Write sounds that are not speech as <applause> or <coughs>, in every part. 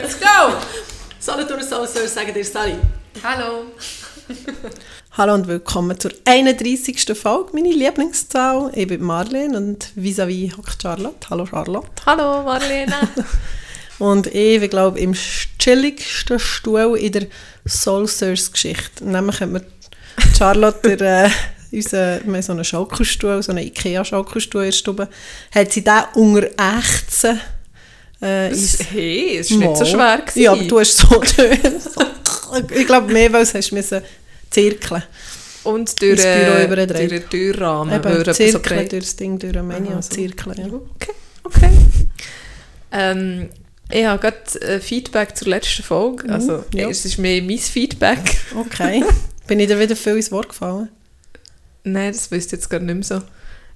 Let's go! Solothurner Soulsurf sagen dir Sally. Hallo. Hallo und willkommen zur 31. Folge, meine Lieblingszahl. Ich bin Marlene und vis-à-vis hockt Charlotte. Hallo Charlotte. Hallo Marlene. <laughs> Und ich bin, glaube im chilligsten Stuhl in der Soulsurf-Geschichte. Nämlich hat mir Charlotte der, äh, unser, wir haben so einen Schaukelstuhl, so einen Ikea-Schaukelstuhl in der Stube, hat sie den unter Ächzen äh, Es hey, es war nicht so schwer. Gewesen. Ja, aber du hast so ich glaube, mehr, weil du hast müssen zirkeln Und durch, äh, durch den Türrahmen. Eben, zirkeln so durch das Ding durch, meine ich, Aha, ja, so. zirkeln. Ja. Okay, okay. Ähm, ich habe gerade äh, Feedback zur letzten Folge. Also, Mhm, ja. es ist mehr mein Feedback. Okay. <laughs> Bin ich dir wieder viel ins Wort gefallen? Nein, das wüsste ich jetzt gar nicht mehr so.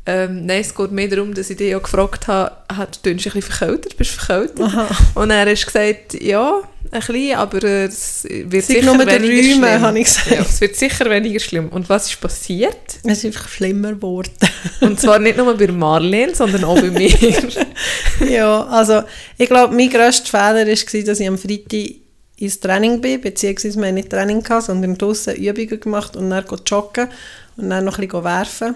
Ähm, nein, es geht mehr darum, dass ich dich ja gefragt habe, ah, du ein bisschen verkältet, bist du verkältet? Aha. Und er hast gesagt, ja, ein bisschen, aber es wird Sei sicher weniger Räume, schlimm. habe ich gesagt. Ja, es wird sicher weniger schlimm. Und was ist passiert? Es ist einfach schlimmer geworden. Und zwar nicht nur bei Marlene, sondern auch bei mir. <laughs> ja, also ich glaube, mein grösster Fehler war, dass ich am Freitag ins Training bin, beziehungsweise wir haben nicht Training gehabt, sondern draussen Übungen gemacht und dann joggen und dann noch ein bisschen werfen.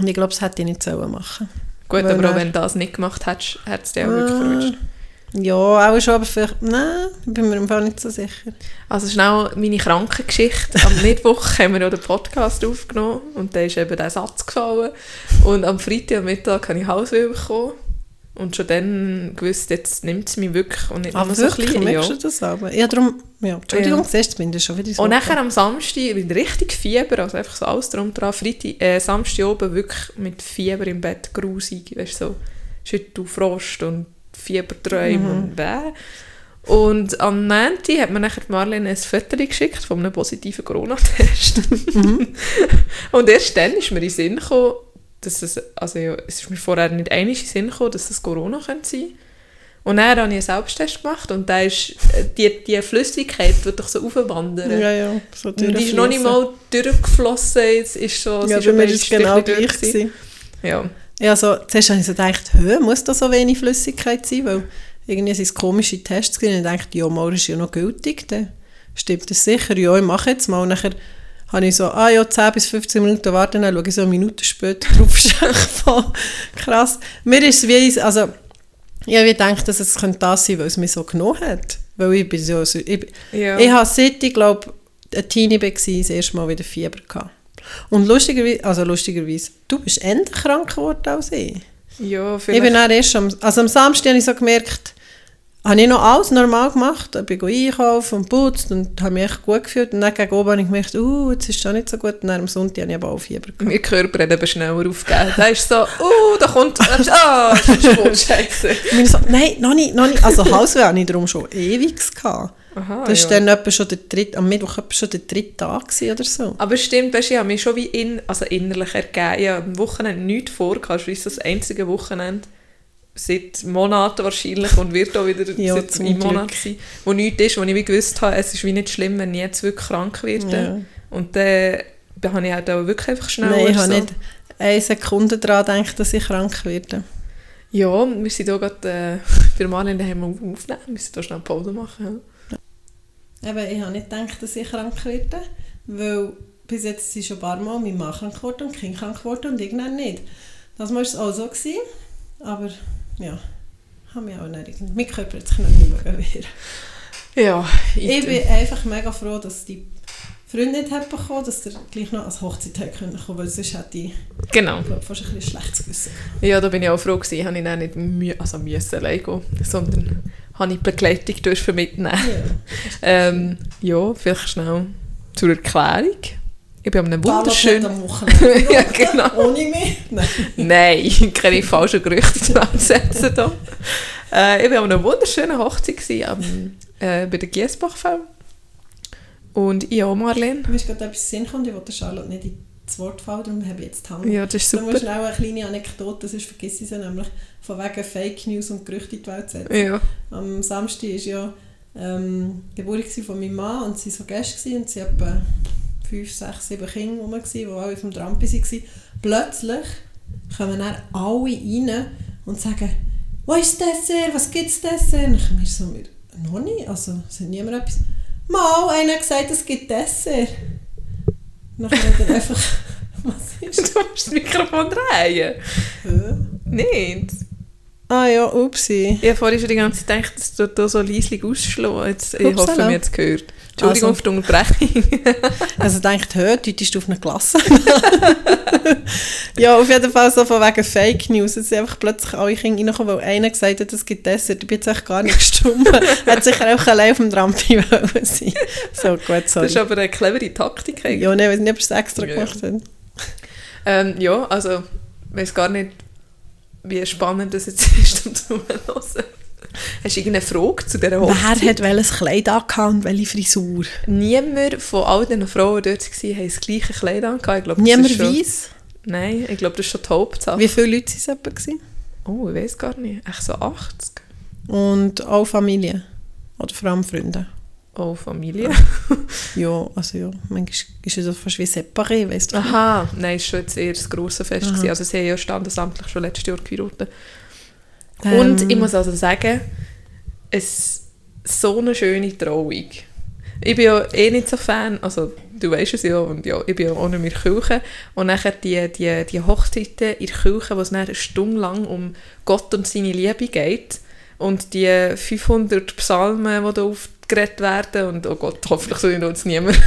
Und ich glaube, das hätte ich nicht sollen machen Gut, Weil aber auch wenn du das nicht gemacht hättest, hätte es dich auch wirklich Ah. verwünscht. Ja, auch schon, aber vielleicht, nein, bin mir im Fall nicht so sicher. Also schnell meine Krankengeschichte. Am <laughs> Mittwoch haben wir ja den Podcast aufgenommen und da ist eben der Satz gefallen. Und am Freitag am Mittag habe ich Halsweh bekommen. Und schon dann gewusst, jetzt nimmt es mich wirklich und nicht Aber nur so ein wirklich, bisschen. merkst Ja. du das aber? Ja, darum, ja, Entschuldigung, Ja. siehst du, bin das schon wieder so. Und nachher am Samstag bin ich richtig Fieber, also einfach so alles drum dran. Freitag, äh, Samstag oben wirklich mit Fieber im Bett, grusig, weißt du, so Schüttelfrost und Fieberträume Mhm. und bäh. Und am Montag hat mir nachher Marlene ein Foto geschickt von einem positiven Corona-Test. Mhm. <laughs> und erst dann ist mir in den Sinn gekommen, dass es, also ja, es ist mir vorher nicht einig in den Sinn gekommen, dass es Corona könnte sein Und dann habe ich einen Selbsttest gemacht und da ist äh, die, die Flüssigkeit, die doch so aufwandern. Ja, ja, so Und die ist noch nicht mal durchgeflossen, jetzt ist sie Ja, ist bei schon mir war es genau gleich. gewesen. Ja. Ja, so, zuerst habe ich so gedacht, hä, muss da so wenig Flüssigkeit sein? Weil irgendwie sind es komische Tests gewesen. Und ich dachte, ja, morgen ist ja noch gültig, dann stimmt das sicher. Ja, ich mache jetzt mal. Und nachher habe ich so, ah ja, 10 bis 15 Minuten warten, dann schaue ich so eine Minute später <laughs> drauf. Ist voll krass. Mir ist es wie, also, ich habe gedacht, dass es könnte das sein, weil es mich so genommen hat. Weil ich bin so, ich, Ja. ich habe seit, ich glaube, ein Teenie war, das erste Mal wieder Fieber gehabt. Und lustigerweise, also lustigerweise, du bist eher krank geworden als ich. ja, Ich vielleicht. bin dann erst am, also am Samstag habe ich so gemerkt, habe ich noch alles normal gemacht, ich bin einkaufen und putzt und habe mich echt gut gefühlt. Und dann gegen oben habe ich gemerkt, uh, jetzt ist es schon nicht so gut. Und dann am Sonntag habe ich aber auch Fieber gehabt. mein Körper hat eben schneller aufgegeben. Da ist so, uh, da kommt, ah, das ist voll <laughs> scheiße. So, nein, noch nicht, noch nicht. Also Halsweh hatte ich darum schon ewig. Gehabt. Aha, Das war ja. dann etwa schon der dritte, am Mittwoch etwa schon der dritte Tag oder so. Aber es stimmt, weißt, ich habe mich schon wie in, also innerlich ergeben. Ich habe am Wochenende nichts vor, es ist das einzige Wochenende seit Monaten wahrscheinlich und wird auch wieder <laughs> Ja, seit zum einem Monat Glück. sein, wo nichts ist, wo ich wie gewusst habe, es ist wie nicht schlimm, wenn ich jetzt wirklich krank werde. Ja. Und dann dann habe ich halt auch wirklich einfach schneller Nein, ich habe so. nicht eine Sekunde daran gedacht, dass ich krank werde. Ja, wir sind hier gerade äh, <laughs> für Marlene daheim aufnehmen, wir müssen hier schnell Pause machen. Eben, ich habe nicht gedacht, dass ich krank werde, weil bis jetzt sind schon ein paar Mal mein Mann krank geworden und Kind krank geworden und irgendwann nicht. Das war es auch so, gewesen, aber ja, habe mich auch nicht irgendwie... Mein Körper hat sich nicht mehr wehren. Ja, Ich bin einfach mega froh, dass die Freunde nicht hat bekommen, dass der gleich noch als Hochzeit hätte können kommen, weil sonst hätte ich, Genau. glaube fast ein bisschen schlechtes Gewissen. Ja, da bin ich auch froh gewesen, habe ich dann nicht mü also müssen allein gehen, sondern habe ich Begleitung dürfen mitnehmen. Ja. Ähm, ja, vielleicht schnell zur Erklärung. Ich bin an einem wunderschönen... am <laughs> Wochenende. ja, genau. Ohne mich? Nein. Nein, keine falschen Gerüchte in die Welt setzen da. Äh, ich war an einer wunderschönen Hochzeit gewesen, am, äh, bei der Giesbachfeld. Und ich auch, Marlene. Mir ist gerade etwas Sinn gekommen, ich wollte Charlotte nicht ins Wort fallen, darum habe ich jetzt die Hand. Ja, das ist Du super. schnell eine kleine Anekdote, sonst vergiss ich sie nämlich, von wegen Fake News und Gerüchte in die Welt setzen. Ja. Am Samstag war ja ähm, die Geburt von meinem Mann und sie waren so Gäste und sie etwa fünf, sechs, sieben Kinder rum, die alle auf dem Trampi waren. Plötzlich kommen dann alle rein und sagen, «Wo ist das Dessert? Was gibt es Dessert?» Und ich mir so, wir Noch nicht, also es hat niemand etwas... Mal, einer hat gesagt, es gibt Dessert. Nachher hat er einfach... <laughs> Was ist Du musst das Mikrofon drehen. das? Nicht. Ah ja, upsi. Ich habe vorhin schon die ganze Zeit gedacht, dass du da so leislich ausschlagen. Jetzt, ich hoffe, Upsala. mir jetzt gehört. Entschuldigung Also. für die Unterbrechung. <laughs> Also denkt, hör, deutest du auf eine Klasse? <laughs> ja, auf jeden Fall so von wegen Fake News. Es sind einfach plötzlich alle Kinder reingekommen, weil einer gesagt hat, es gibt Dessert. Ich bin jetzt echt gar nicht <laughs> gestummt. Hat sicher auch allein auf dem Trampi sein. So, gut, Das sorry. ist aber eine cleverere Taktik eigentlich. Ja, nein, ich weiß nicht, ob es extra Ja. gemacht hat. Ähm, ja, also, ich weiß gar nicht, wie spannend das jetzt ist, um zu hören. Hast du irgendeine Frage zu dieser Hochzeit? Wer hat welches Kleid angehabt und welche Frisur? Niemand von all den Frauen, die dort waren, haben das gleiche Kleid angehabt. Ich Niemand weiss. Nein, ich glaube, das ist schon die Hauptsache. Wie viele Leute waren es etwa? Oh, ich weiß gar nicht. Echt so 80? Und auch Familie. Oder vor allem Freunde. Oh, Familie. <laughs> Ja, also ja, manchmal ist es so fast wie separé, weißt du? Aha, nein, es war schon jetzt eher das grosse Fest. Gewesen. Also sie haben ja standesamtlich schon letztes Jahr geheiratet. Ähm, Und ich muss also sagen, es so eine schöne Trauung. Ich bin ja eh nicht so Fan, also du weißt es ja, und ja, ich bin ja auch nicht mehr Kirche. Und nachher die, die, die Hochzeiten in der Kirche, wo es dann eine Stunde lang um Gott und seine Liebe geht und die 500 Psalmen, die da aufgeredet werden und oh Gott, hoffentlich soll ich uns niemand,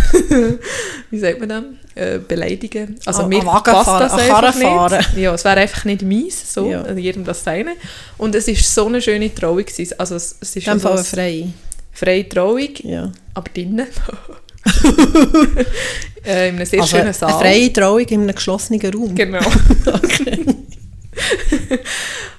<laughs> wie sagt man das, äh, beleidigen. Also An- mir an passt fahren, das einfach nicht. Ja, es wäre einfach nicht meins, so, Ja. also jedem das seine. Und es ist so eine schöne Trauung gewesen. Also es, es ist dem so Fall eine frei. freie Trauung, Ja. aber drinnen. <laughs> äh, in einem sehr Also schönen eine Saal. freie Trauung in einem geschlossenen Raum. Genau. <laughs>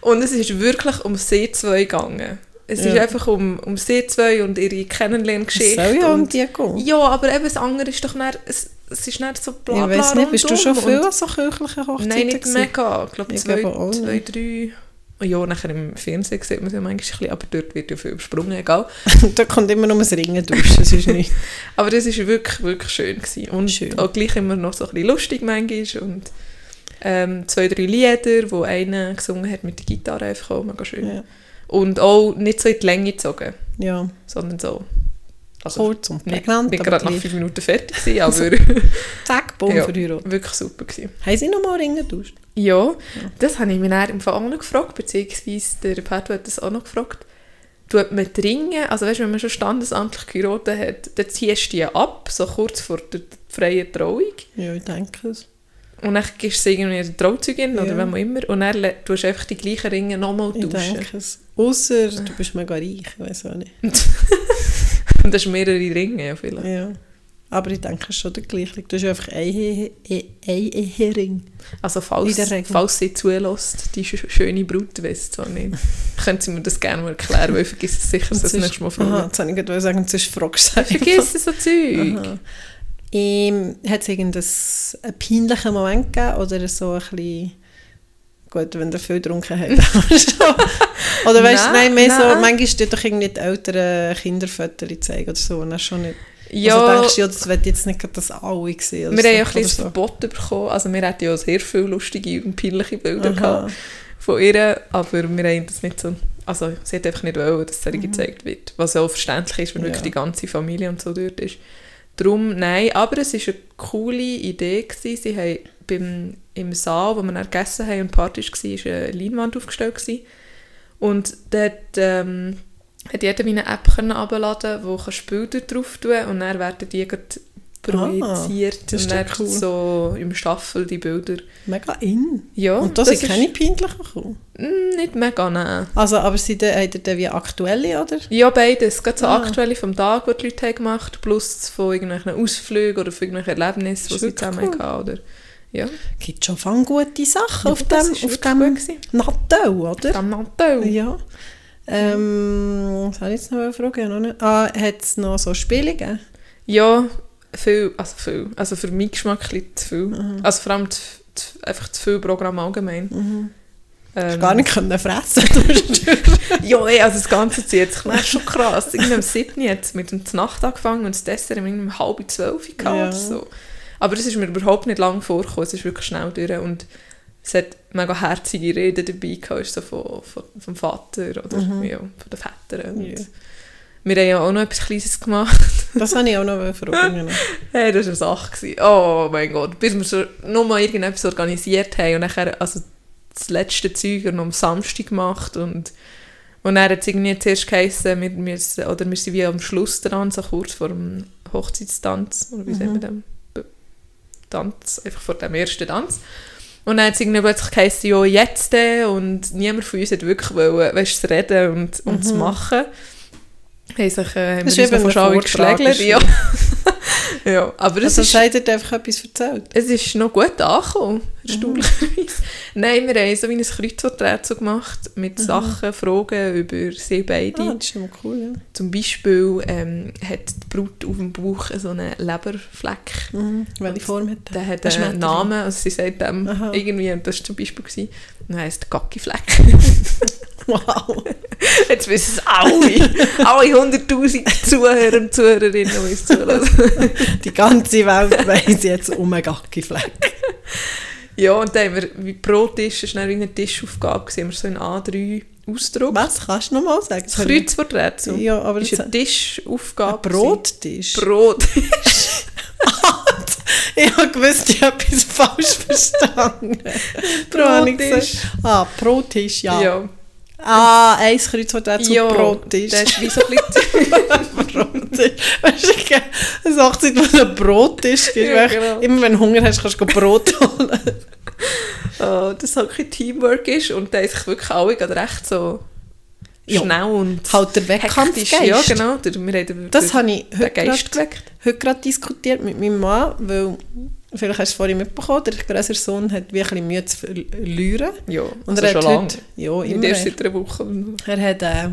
und es ist wirklich um sie zwei gegangen. Es ist Ja. einfach um, um sie zwei und ihre Es Kennenlerngeschichte. soll ja um und, die gehen. ja, aber eben das andere ist doch nicht, es, es ist nicht so bla ich bla weiß nicht, bist du schon viel an so kirchlichen Hochzeiten Nein, nicht gewesen? mega. Ich glaube, Ich zwei, glaube zwei, drei... Oh Ja, nachher im Fernsehen sieht man es ja manchmal ein bisschen, aber dort wird ja viel übersprungen, egal. <laughs> da kommt immer nur das Ringen duschen, das ist nicht. <laughs> Aber das war wirklich, wirklich schön. Gewesen. Und Schön. auch gleich immer noch so ein bisschen lustig manchmal. Und ähm, zwei, drei Lieder, wo einer gesungen hat mit der Gitarre, einfach auch mega schön. Ja. Und auch nicht so in die Länge gezogen, ja. sondern so... Also, Kurz und prägnant, bin aber gerade nach fünf Minuten fertig gewesen, <laughs> aber <laughs> Zack, bumm, Ja. verheiratet. wirklich super gewesen. Haben sie noch mal Ringen getauscht? Ja, das habe ich mich dann im Fall auch noch gefragt, beziehungsweise der Pedro hat das auch noch gefragt. Tut man die Ringe, also weißt, wenn man schon standesamtlich geheiratet hat, dann ziehst du die ab, so kurz vor der freien Trauung. Ja, ich denke es. Und dann gibst du sie irgendwie der Trauzeugin oder Ja. wem auch immer. Und dann tust du einfach die gleichen Ringe nochmal tauschen. es. Ausser du bist mega reich, ich weiß auch nicht. <laughs> Und das sind mehrere Ringe ja vielleicht. Ja. Aber ich denke, es schon der gleiche. Du hast einfach ein Ehe- E- ein Ehering. Also falls, falls sie zulässt, die sch schöne Brut weiss zwar nicht. Können Sie mir das gerne mal erklären, weil ich vergesse es sicher das nächste Mal Aha, jetzt wollte ich gerade sagen, sonst fragst du Ich vergesse so Zeug. Aha. Ähm, hat es irgendeinen peinlichen Moment gegeben oder so ein bisschen... Gut, wenn der viel getrunken schon. <laughs> oder weißt du, Nein, nein, mehr so, nein. manchmal tut doch irgendwie die Eltern Kinderfotos zeigen oder so. Und dann schon nicht. Ja, Also denkst du, ja, das wird jetzt nicht das alle sehen. oder wir so, haben ja ein bisschen so. Verbot bekommen. Also wir hatten ja sehr viele lustige und peinliche Bilder Aha. gehabt von ihr, aber wir haben das nicht so... Also sie hat einfach nicht wollen, dass das gezeigt wird. Was auch verständlich ist, wenn Mhm. Ja. wirklich die ganze Familie und so dort ist. Darum, nein, aber es war eine coole Idee. Gewesen. Sie haben beim, im Saal, wo wir gegessen haben und Party war, eine Leinwand aufgestellt. Gewesen. Und dort ähm, hat jeder wie eine App können herunterladen wo kannst Bilder drauf tun und dann werden die projiziert ist und dann cool. so im Staffel die Bilder. Mega in. Ja, Und da das sind keine peinlichen gekommen. Mm, Nicht mega, nein. Also, aber sind die, habt ihr dann wie aktuelle, oder? Ja, beides. Gerade so Ah. aktuelle vom Tag, die die Leute haben gemacht plus von irgendwelchen Ausflügen oder von irgendwelchen Erlebnissen, die sie zusammen cool. hatten. Oder, ja. Gibt schon fang gute Sachen Ja, auf dem, auf dem. Nattel, oder? Am Nattel. Ja. Ähm, was habe ich jetzt noch eine Frage? Ja, noch nicht. Ah, hat es noch so Spiele gegeben? Ja, viel, also viel. Also für meinen Geschmack zu viel. Mhm. Also vor allem zu, zu, einfach zu viel Programm allgemein. Mhm. Ähm, Gar nicht können fressen. <laughs> Ja, ey, also das Ganze zieht sich schon krass. Irgendwie am 7. hat es mit dem Nacht angefangen und das Dessert um irgendwie um halb zwölf gehabt Ja. so. Aber das ist mir überhaupt nicht lang vorgekommen. Es ist wirklich schnell durch und es hat mega herzige Reden dabei gehabt, so von, von, vom Vater oder Mhm. ja, von den Vätern. Und, Ja. Wir haben ja auch noch etwas Kleines gemacht. <laughs> Das habe ich auch noch fragen. Hey, das war eine Sache. Oh mein Gott. Bis wir so noch mal irgendetwas organisiert haben und nachher, also das letzte Zeug noch am Samstag gemacht und, und dann hat es irgendwie zuerst geheißen, wir, müssen, oder wir sind wie am Schluss dran, so kurz vor dem Hochzeitstanz, oder wie sagt man dem? Be- Tanz, einfach vor dem ersten Tanz. Und dann hat es irgendwie plötzlich geheißen, ja, jetzt denn, und niemand von uns hat wirklich wollen, weißt, reden und, und zu machen. Haben sich, äh, haben Das wir ist uns noch geschlägelt. <laughs> Ja. ja, aber es Also ist... ihr einfach etwas erzählt? Es ist noch gut angekommen, erstaunlicherweise. Nein, wir haben so wie ein Kreuzworträtsel gemacht mit Sachen, Fragen über sie beide. Ah, das ist immer cool, ja. Zum Beispiel ähm, hat die Brut auf dem Bauch so einen Leberfleck. Mhm. Welche Form hat Der hat Ein einen Schmetterling. Namen, also sie sagt dem Aha. irgendwie, das war zum Beispiel, gewesen, und er heisst Gackifleck. <laughs> Wow. <laughs> Jetzt wissen es alle, alle 100'000 Zuhörer und Zuhörerinnen, die uns zulassen. <laughs> Die ganze Welt weiss jetzt um einen Gackifleck. Ja, und dann haben wir, wie pro Tisch, das war eine Tischaufgabe, gewesen, haben wir so in A3 ausgedruckt. Was? Kannst du nochmal sagen? Das Kreuzworträtsel. Ja, aber ist eine Tischaufgabe. Ein Brottisch? gewesen. Brot. <laughs> <laughs> Ich habe gewusst, ich habe etwas falsch verstanden. <laughs> Brottisch. Ah, Brottisch, ja. ja. Ah, ein Kreuzwort dazu, ja. Brottisch. Das ist wie so ein bisschen... <laughs> Brottisch. Weißt du, eine Hochzeit, wo ein Brottisch gibt. Ja, genau. Immer wenn du Hunger hast, kannst du Brot holen. <laughs> oh, das halt kein Teamwork ist und da ist sich wirklich alle recht so Ja. schnell und Halt der. Wettkampfgeist. Ja, genau. Der, wir haben Das habe ich heute gerade heute gerade diskutiert mit meinem Mann, weil, vielleicht hast du es vorhin mitbekommen, der größere Sohn hat wie ein bisschen Mühe zu verlieren. Ja, Und also er schon hat heute, ja, immer. erst seit einer Woche. Er hat, äh,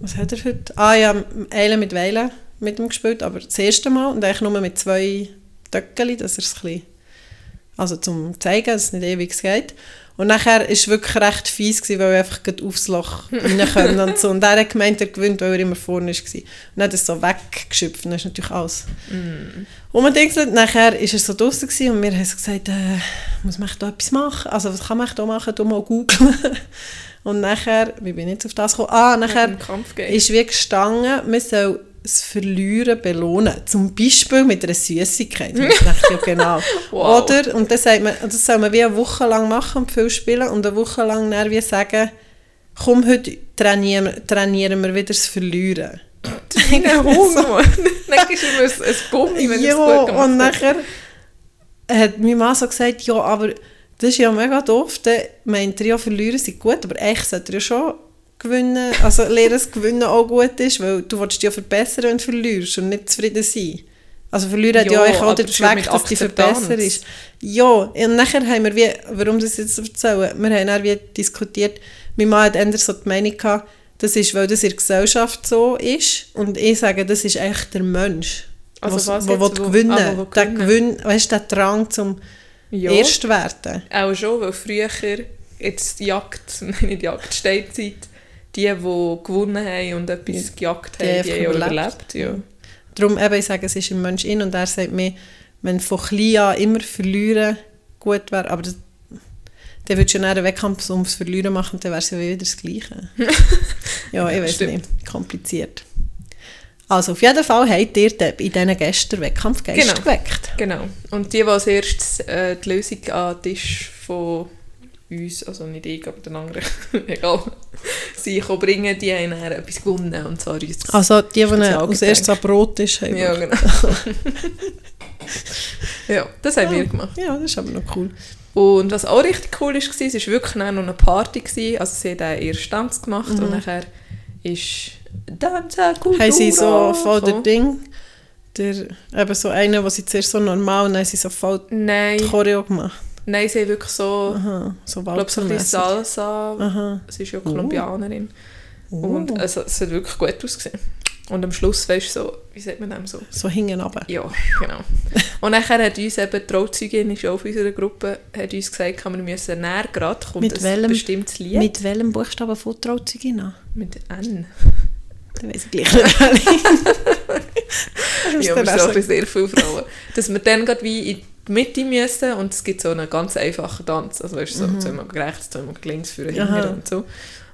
was hat er heute? Ah ja, Eile mit Weile mit ihm gespielt, aber das erste Mal und eigentlich nur mit zwei Töckeli, dass er es ein bisschen, also zum zeigen, dass es nicht ewig geht. Und nachher war es wirklich recht fies, gewesen, weil er einfach aufs Loch rein können und so. Und er hat gemeint, er gewinnt, weil er immer vorne war. Und dann hat er so weggeschöpft und dann ist natürlich alles. Und man denkt, nachher war er so draußen gewesen und wir haben so gesagt, äh, muss man da etwas machen? Also was kann man da machen? Du mal googeln. <laughs> Und nachher, wie bin ich jetzt auf das gekommen? Ah, nachher ist wie gestanden, man soll das Verlieren belohnen. Zum Beispiel mit einer Süßigkeit. Ja genau. <laughs> Wow. Oder, und das, sagt man, das soll man wie eine Woche lang machen und viel spielen und eine Woche lang dann wie sagen, komm, heute trainieren, trainieren wir wieder das Verlieren. Ein <laughs> Hunger. <laughs> Dann du ihm ein, ein Gummi, wenn du es gut gemacht und nachher hat mein Mann so gesagt, ja, aber das ist ja mega doof, dann meint er ja, verlieren sind gut, aber eigentlich sollte er ja schon gewinnen, also dass Gewinnen auch gut ist, weil du willst dich ja verbessern, wenn du verlierst und nicht zufrieden sein. Also verlieren hat ja auch den Zweck, dass die Akzeptanz. verbessert ist. Ja, und nachher haben wir wie, warum das jetzt erzählen, wir haben dann wie diskutiert, mein Mann hat eher so die Meinung gehabt, das ist, weil das in der Gesellschaft so ist und ich sage, das ist eigentlich der Mensch, Also was, was wo, wo? Wo- gewinnen, ah, wo der gewinnen. Gewinn, weißt du, der Drang zum Ja. Erstwerden. Auch schon, weil früher, jetzt die Jagd, <laughs> nicht Jagd, Steinzeit, die, die gewonnen haben und etwas gejagt Die haben, haben die haben überlebt. überlebt. Ja. Darum eben, ich sage, es ist im Mensch in und er sagt mir, wenn von klein an immer verlieren gut wäre, aber das, dann würdest du ja einen Wettkampf ums Verlieren machen, dann wäre es ja wieder das Gleiche. <laughs> ja, ich weiß Stimmt. nicht, kompliziert. Also auf jeden Fall habt ihr in diesen Gästen Wettkampfgeist Genau. geweckt. Genau. Und die, die als erstes äh, die Lösung an den Tisch von uns, also nicht ich, aber den anderen, <laughs> egal, sie bringen, die haben dann etwas gewonnen. Und zwar uns. Also die, die als erstes an Brot ist, haben ja, genau. <laughs> ja, das haben wir gemacht. Ja, das ist aber noch cool. Und was auch richtig cool war, es war wirklich noch eine Party. Gewesen. Also sie hat auch ihren Tanz gemacht und nachher ist Danza Cultura haben sie so voll der gekommen. Ding, der, eben so einer, wo sie zuerst so normal und dann haben sie so voll Nein, Choreo gemacht. Nein, sie haben wirklich so, Aha, so ich glaube so ein bisschen. Salsa. Aha. Sie ist ja Kolumbianerin. Und Oh. also, es hat wirklich gut ausgesehen. Und am Schluss, weißt du, so, wie sagt man dem so? So hinten runter. Ja, genau. Und nachher hat uns eben die Trauzeugin, ist auch auf unserer Gruppe, hat uns gesagt, wir müssen näher gerade, kommt Mit welchem- bestimmtes Lied. Mit welchem Buchstaben von Trauzeugin an? Mit N. Dann weiss ich gleich nicht. <laughs> Ja, wir sind sehr viele Frauen. Dass wir dann gerade wie in Mitte müssen und es gibt so einen ganz einfachen Tanz. Also weißt du, so zweimal rechts, zweimal links, für hinten und so.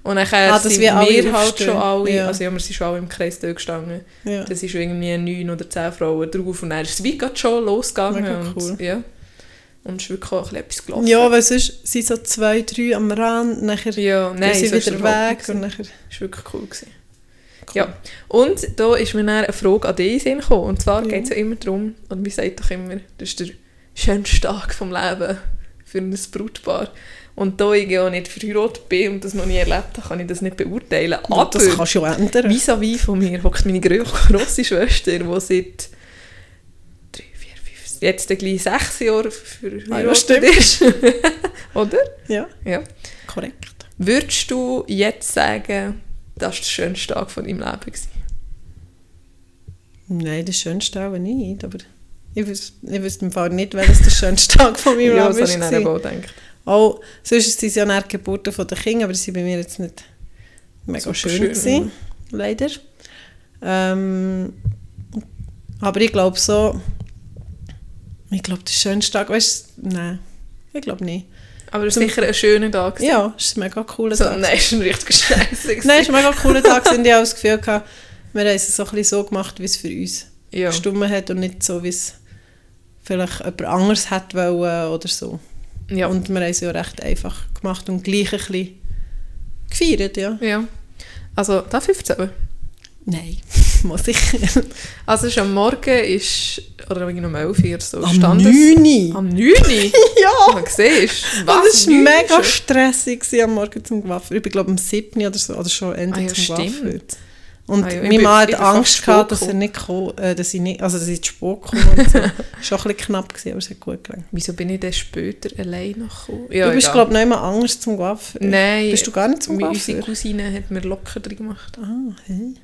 Und nachher Ah, sind wir wir halt schon alle, Ja. also ja, wir sind schon alle im Kreis durchgestanden. Ja. Das ist irgendwie neun oder zehn Frauen drauf und dann ist es wie gerade schon losgegangen. Mega und, cool. Ja. Und es ist wirklich auch etwas gelaufen. Ja, weil sonst sind so zwei, drei am Rand, nachher ja nein, es wieder weg und nachher... Das war wirklich cool. Gewesen. Ja, und da ist mir dann eine Frage an dich gekommen. Und zwar Ja. geht es ja immer darum, und wir sagen doch immer, das ist der schönste Tag vom Leben für ein Brautpaar. Und da ich ja nicht verheiratet bin und das noch nie erlebt habe, kann ich das nicht beurteilen. Ja, Aber das kannst du ändern. vis-à-vis von mir hockt meine gro <laughs> grosse Schwester, die seit drei, vier, fünf, jetzt gleich sechs Jahre Ah, ja, verheiratet ist. <laughs> Oder? Ja, Ja. korrekt. Würdest du jetzt sagen, das war der schönste Tag von deinem Leben? Gewesen? Nein, das schönste auch nicht, aber ich wüsste, ich wüsste im Fall nicht, welches der schönste Tag von meinem <laughs> Ja, Leben das habe ich dann eben war. auch gedacht. Auch, sonst sind es ja nach Geburten der Kinder, aber sie sind bei mir jetzt nicht mega Super schön, schön, gewesen, leider. Ähm, aber ich glaube so, ich glaube, der schönste Tag, weißt du, nein, ich glaube nicht. Aber es war sicher ein schöner Tag. gewesen. Ja, es ist ein mega cooler So, Tag. nein, es war ein richtig scheiße. Nein, es ist ein mega cooler Tag, und ich habe das Gefühl wir haben es so ein bisschen so gemacht, wie es für uns ja. gestimmt hat und nicht so, wie es vielleicht jemand anderes hätte wollen oder so. Ja. Und wir haben es ja recht einfach gemacht und gleich ein bisschen gefeiert, ja. ja. Also, darf ich erzählen? Nein, <laughs> muss ich. Also, es ist am Morgen, ist, oder irgendwie um 11 Uhr so, Am Standes- 9. Am 9 Uhr? <laughs> Ja! Man siehst Und es war 9 mega schon? stressig am Morgen zum Gewaffel. Ich bin glaube am 7. oder so, oder schon Ende Ah ja, zum stimmt. Und Ah ja, ich mein bin- Mann ich hat bin fast Angst gehabt, dass er nicht ko- äh, dass ich nicht, also dass ich zu spät komme <laughs> und so. Schon ein bisschen knapp gewesen, aber es hat gut gelangt. Wieso bin ich dann später allein noch gekommen? Ja, du bist glaube ich noch immer anders zum Gewaffel. Nein. Bist du gar nicht zum Meine- Gewaffel? Unsere Cousine hat mir locker drin gemacht. Ah, hey.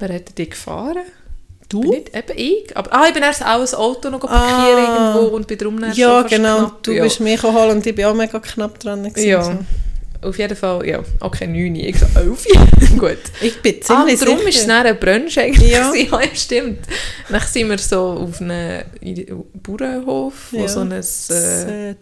Wer hat dich gefahren? Du? Bin nicht eben ich. Aber, ah, ich bin erst auch ein Auto noch Ah. parkieren irgendwo und bin drum Ja, fast genau. knapp. Du ja. bist mich holen und ich bin auch mega knapp dran. gewesen, Ja. so. Auf jeden Fall, ja. Okay, 9, ich so 11. <laughs> Gut. Ich bin Ah, ziemlich darum sicher. ist es ein Brunch eigentlich. Ja. <laughs> ja, stimmt. Dann sind wir so auf einem Bauernhof, wo Ja. so ein, Das, äh, äh,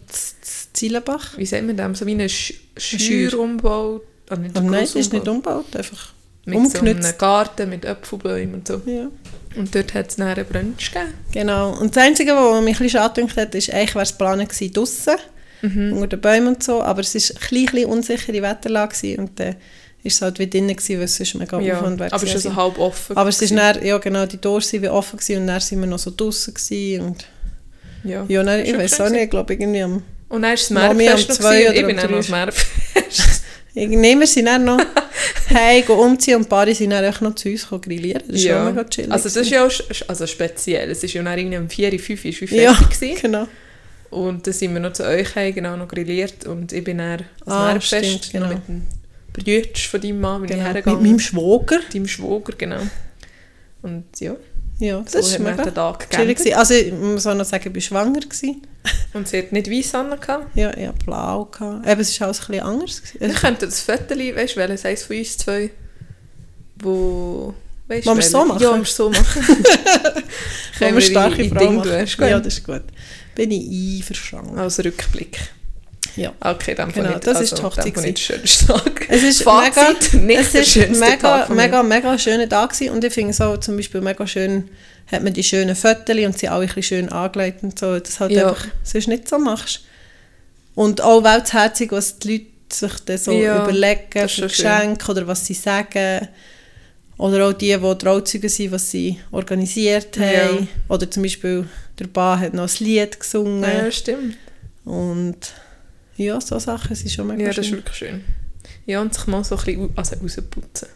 Zielenbach. wie sagt man das, so wie ein Sch Scheuer. Scheurumbau. Ah, so nein, das ist nicht umgebaut. umgebaut, einfach. Mit so umgenutzt. einem Garten mit Apfelbäumen und so. Ja. Und dort hat es dann einen Brunch gegeben. Genau. Und das Einzige, was mich ein bisschen schade hat, ist, eigentlich wäre es geplant gewesen, draussen, Mhm. unter den Bäumen und so, aber es war eine kleine, kleine unsichere Wetterlage gewesen, und dann ist es halt wie drinnen gewesen, weil es sonst mega Ja, Aufwand wäre aber es ist gewesen. also halb offen. Aber es ist dann, ja genau, die Tore waren wie offen gewesen, und dann sind wir noch so draussen gewesen und Ja. ja, dann, ich weiß auch nicht, ich glaube irgendwie am Und dann ist das Mami Märfest noch zwei ich bin dann noch Märfest. <laughs> Irgendwie wir sind dann noch <laughs> heim go umziehen und die Paare sind dann auch noch zu uns grillieren. Das ist ja. auch mega chillig. Also das ist ja auch also speziell. Es ist ja dann irgendwie um 4, 5 ist wie Ja, fertig gewesen. <laughs> genau. Und dann sind wir noch zu euch heim, genau noch grilliert und ich bin dann das Ah, stimmt, genau. noch mit dem Brütsch von deinem Mann bin genau. ich Mit hergegangen. meinem Schwager. deinem Schwager, genau. Und ja, Ja, das so ist mega den Tag chillig. Also ich muss auch noch sagen, ich war schwanger. Gewesen. <laughs> Und sie hat nicht weiss gehabt. Ja, ich hatte blau. Gehabt. Eben, es war alles ein bisschen anders. Wir könnten das Foto, weißt du, welches eins von uns zwei, wo... Weißt Wollen wir es so machen? Ja, wir es so machen. <laughs> Wollen wir starke in Frau Ding machen? Ja, das ist gut. Bin ich einverstanden. Als Rückblick. Ja. Okay, dann Genau, nicht, das ist also, die Hochzeit dann nicht schönste Tag. Es ist Fazit, mega, nicht es der ist schönste mega, Tag mega, mega schöner Tag gewesen. und ich finde es auch zum Beispiel mega schön, hat man die schönen Fotos und sie alle ein schön angelegt und so, das halt Ja. einfach sonst nicht so machst. Und auch weltherzig, was die Leute sich dann so Ja, überlegen ist für schön. Geschenke oder was sie sagen. Oder auch die, die Trauzeugen sind, was sie organisiert haben. Ja. Oder zum Beispiel der Bar hat noch ein Lied gesungen. Ja, stimmt. Und ja, so Sachen sind schon mega Ja, das ist schön. wirklich schön. Ja, und sich mal so ein bisschen also rausputzen.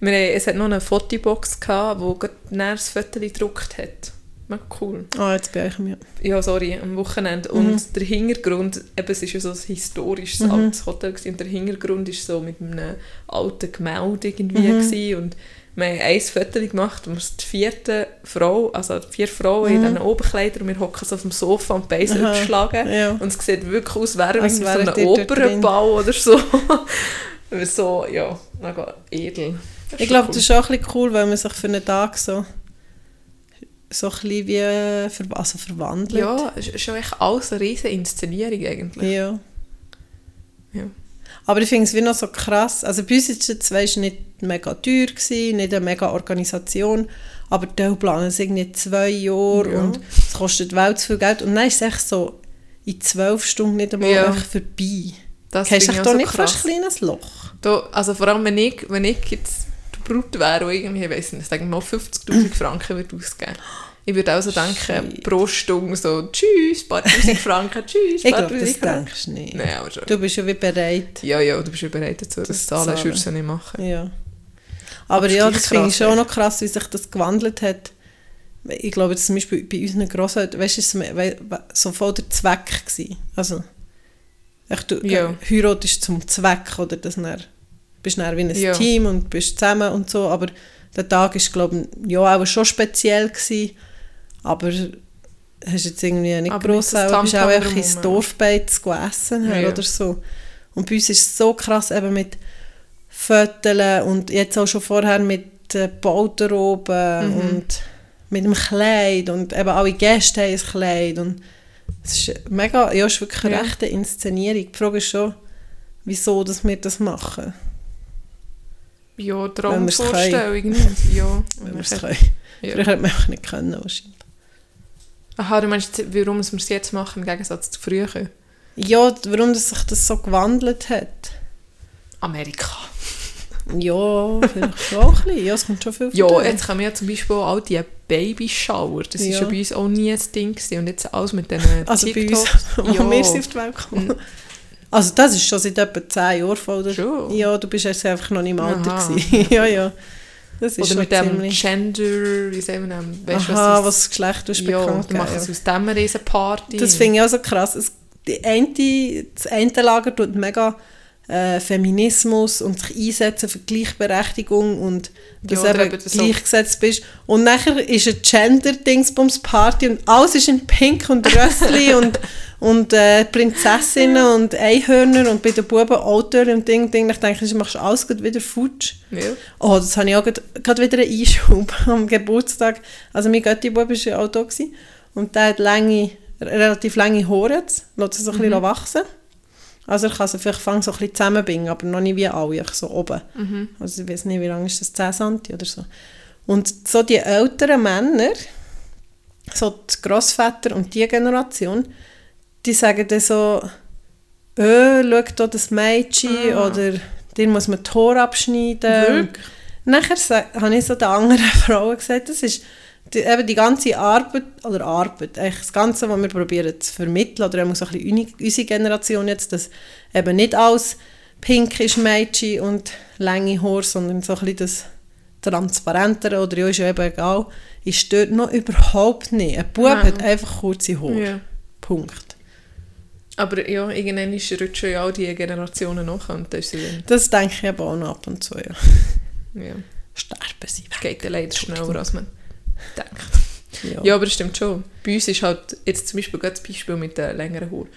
Wir, es hat noch eine Fotobox, gehabt, wo gerade das Foto gedruckt hat. Mega cool. Ah, jetzt bei euch mir. Ja, sorry, am Wochenende. Und der Hintergrund, eben, es ist ja so ein historisches Mhm. altes Hotel gewesen, und der Hintergrund ist so mit einem alten Gemälde irgendwie Mhm. gewesen, und wir haben ein Foto gemacht, wo wir die vierte Frau, also die vier Frauen in diesen Oberkleidern, und wir hocken so auf dem Sofa und Beine Mhm. Aha, aufgeschlagen. ja. Und es sieht wirklich aus, wäre Als irgendwie so ein Opernbau <laughs> oder so. <laughs> so, ja, mega edel. Ich glaube, schon das ist auch ein bisschen cool, weil man sich für einen Tag so, so ein wie äh, ver also verwandelt. Ja, schon echt alles eine riesige Inszenierung eigentlich. ja. Ja. Aber ich finde es wie noch so krass. Also bei uns war es jetzt, nicht mega teuer, gewesen, nicht eine mega Organisation, aber die planen es irgendwie zwei Jahre Ja. und es kostet Welt zu viel Geld. Und dann ist es echt so in zwölf Stunden nicht einmal Ja. vorbei. Das Kennst du auch so nicht krass. fast ein kleines Loch? Da, also vor allem, wenn ich, wenn ich jetzt Brut wäre und irgendwie, ich weiss nicht, sagen wir mal 50'000 Franken würde ausgeben. Ich würde auch so denken, Shit. pro Stunde so, tschüss, paar tausend Franken, tschüss, Ich paar tausend Franken. denkst du nicht. Nein, aber schon. Du bist ja wie bereit. Ja, ja, du bist ja bereit dazu, das Das zu zahlen, zu ich würde es ja nicht machen. Ja. Aber Aber ja, das finde ich schon noch krass, wie sich das gewandelt hat. Ich glaube, zum Beispiel bei unseren Grosseltern, weißt du, es war we- we- so voll der Zweck. Gewesen. Also, echt, du Ja. heiratest zum Zweck, oder? Das dann, bist dann wie ein Ja. Team und bist zusammen und so, aber der Tag ist, glaube ich, ja auch schon speziell gewesen, aber hast jetzt irgendwie nicht Aber gross auch, bist auch einfach ins. Dorfbeiz essen Ja. oder so. Und bei uns ist es so krass eben mit Föteln und jetzt auch schon vorher mit äh, Bauteroben Mhm. und mit dem Kleid und eben alle Gäste haben ein Kleid und es ist mega, ja, es ist wirklich eine Ja. rechte Inszenierung. Die Frage ist schon, wieso dass wir das machen, Ja, Traumvorstellung nicht. Ja, <laughs> wenn wir es ja. können. Ja. Früher hätte man einfach nicht können wahrscheinlich. Aha, du meinst, warum wir es jetzt machen, im Gegensatz zu früher? Ja, warum sich das so gewandelt hat. Amerika. Ja, vielleicht schon ein bisschen. Ja, es kommt schon viel Ja, jetzt haben wir ja zum Beispiel auch all die Babyshower. Das ist Ja. ja bei uns auch nie ein Ding gewesen. Und jetzt alles mit diesen Also bei uns, TikToks. wo ja. wir sind auf die Welt gekommen. Also das ist schon seit etwa 10 Jahren voll. Oder? Schon? Ja, du bist jetzt einfach noch nicht im Alter Aha. gewesen. <laughs> ja, ja. Das ist Oder mit dem. Gender, wie sagen wir du, Aha, was was das Geschlecht ist Ja, bekannt du machst gegeben, es aus dem eine Party. ja. Das finde ich auch so krass. Es, die eine, das eine Lager tut mega äh, Feminismus und sich einsetzen für Gleichberechtigung und dass Ja, eben das gleichgesetzt bist. Und nachher ist ein Gender-Dingsbums-Party und alles ist in Pink und Rössli <laughs> und, und äh, Prinzessinnen und Einhörner und bei den Buben Autor und Ding, Ding. Ich denke, du machst alles wieder futsch. Ja. Oh, das habe ich auch gerade wieder einen Einschub <laughs> am Geburtstag. Also mein Götti-Bub war ja auch da gewesen. und der hat lange, relativ lange Haare jetzt, lässt sie so ein bisschen wachsen. Also er kann sie vielleicht fangen so ein bisschen zusammenbinden, aber noch nicht wie alle, so oben. Also ich weiß nicht, wie lange ist das, 10 cm oder so. Und so die älteren Männer, so die Grossväter und die Generation, die sagen dann so, «Äh, schau da das Mädchen» oder «dir muss man die Haare abschneiden». Wirklich? Nachher habe ich so den anderen <laughs> Frauen gesagt, das ist die, eben die ganze Arbeit, oder Arbeit, eigentlich das Ganze, was wir probieren zu vermitteln, oder auch so ein bisschen unsere Generation jetzt, dass eben nicht alles pink ist Mädchen und lange Haare, sondern so ein bisschen das Transparentere, oder ja, ist ja eben egal, ist dort noch überhaupt nicht. Ein Bub Nein. hat einfach kurze Haare. Ja. Punkt. Aber ja, irgendwann ist- rutschen ja auch die Generationen nach und das dann, Das denke ich eben auch noch ab und zu, ja. ja, Sterben sie weg. geht dann leider schneller, als man denkt. Ja. Ja, aber das stimmt schon. Bei uns ist halt jetzt zum Beispiel gerade das Beispiel mit den längeren Haaren.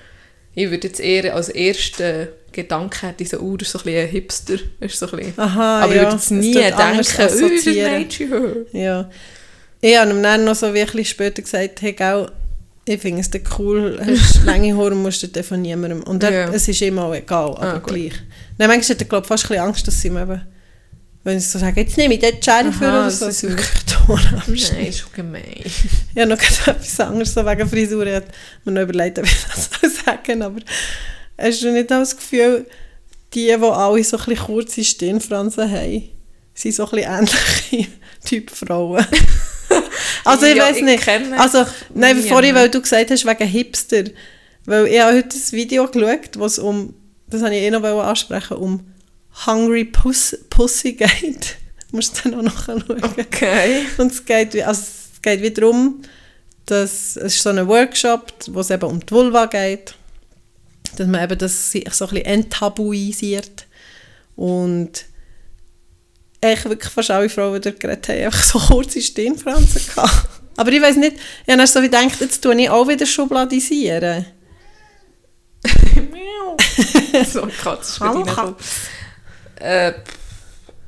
Ich würde jetzt eher als ersten Gedanke hätte ich so, oh, das ist so ein bisschen ein Hipster. Ist so ein bisschen, Aha, aber ja. ich würde jetzt nie denken, oh, das ist ein. Mädchenhaar. Ja. Ich habe ihm dann noch so wirklich später gesagt, hey, gell, ich finde es cool, hast <laughs> lange Haare und musst du von niemandem. Und er, Ja. es ist ihm auch egal, aber Ah, gleich. Nein, manchmal hat er glaub, fast ein bisschen Angst, dass sie ihm eben, wenn sie so sagen, jetzt nehme ich den Cherry für oder so, ist wirklich <laughs> abschneiden. Nein, ist schon gemein. Ich habe noch <laughs> etwas anderes so wegen Frisur. Ich habe mir noch überlegt, ob ich das sagen aber hast du nicht auch das Gefühl, die, die alle so ein bisschen kurze Stirnfransen haben, sind so ein bisschen ähnliche Typ Frauen? Also ich Ja, weiß ich nicht. kenne Also, nein, niemanden. vorhin, weil du gesagt hast, wegen Hipster. Weil ich habe heute ein Video geschaut, wo es um, das habe ich eh noch ansprechen, um Hungry Puss, Pussy geht. <laughs> Du musst dann auch noch schauen. Okay. Und es geht, also es geht wieder darum, dass es ist so ein Workshop, wo es eben um die Vulva geht, dass man eben das so ein bisschen enttabuisiert und eigentlich wirklich fast alle Frauen, die dort geredet haben, einfach so kurze Stirnfransen gehabt. <laughs> Aber ich weiß nicht, ich habe so wie gedacht, jetzt tue ich auch wieder schubladisieren. <laughs> so eine Katze ist Hallo, gerade reingekommen. äh,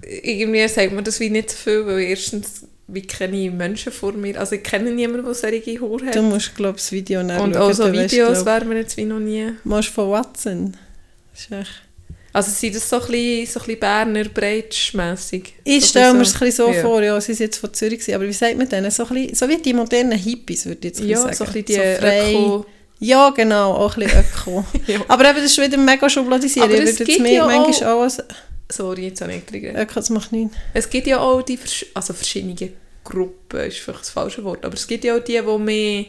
Irgendwie sagt man das wie nicht so viel, weil erstens wie kenne ich Menschen vor mir, also ich kenne niemanden, der solche Haare hat. Du musst, glaube ich, das Video dann Und auch so du, Videos wären wir jetzt wie noch nie. Musst von Watson. Das ist echt... Also sind das so ein bisschen, so ein bisschen Berner Breitsch-mässig? Ich So stelle mir es bisschen so ja. vor, ja, sie sind jetzt von Zürich, aber wie sagt man denen? So, ein bisschen, so wie die modernen Hippies, würde ich jetzt Ja, bisschen so sagen. ein bisschen die frei. Öko... Ja, genau, auch ein bisschen Öko. <laughs> Ja. Aber eben, das ist wieder mega schubladisiert. Aber es gibt mehr ja manchmal auch als Sorry, jetzt habe ich nicht geredet. Öko, das macht nichts. Es gibt ja auch die also verschiedene Gruppen, ist vielleicht das falsche Wort, aber es gibt ja auch die, die mehr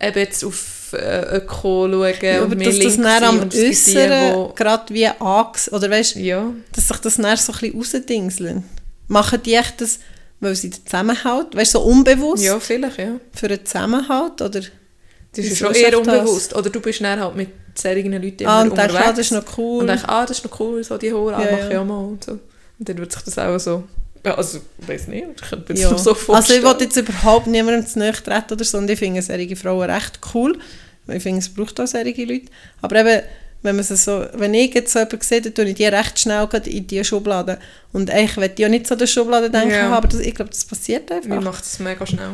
eben jetzt auf äh, Öko schauen Ja, und aber dass das dann am und Äußeren gerade wie anges... Oder weißt Ja, dass sich das dann so ein bisschen rausdingseln. Machen die echt das, weil sie den Zusammenhalt, weißt du, so unbewusst ja, vielleicht, ja. für einen Zusammenhalt? Oder? Das ist schon eher echt das? unbewusst. Oder du bist dann halt mit solchen Leuten immer Ah, und denkst, unterwegs. ah, das ist noch cool. Und denkst, ah, das ist noch cool, so die Haare, ah, Ja, mache ich ja. auch mal und so. Und dann wird sich das auch so... Ja, also, ich weiß nicht, ich könnte mir Ja. das so also vorstellen. ich will jetzt überhaupt niemandem zu nahe treten oder so und ich finde solche Frauen recht cool. Ich finde, es braucht auch solche Leute. Aber eben, wenn, man so, wenn ich jetzt so jemanden sehe, dann tue ich die recht schnell in diese Schublade. Und eigentlich will ich ja nicht so an die Schublade denken, Ja. aber das, ich glaube, das passiert Mir einfach. macht es mega schnell.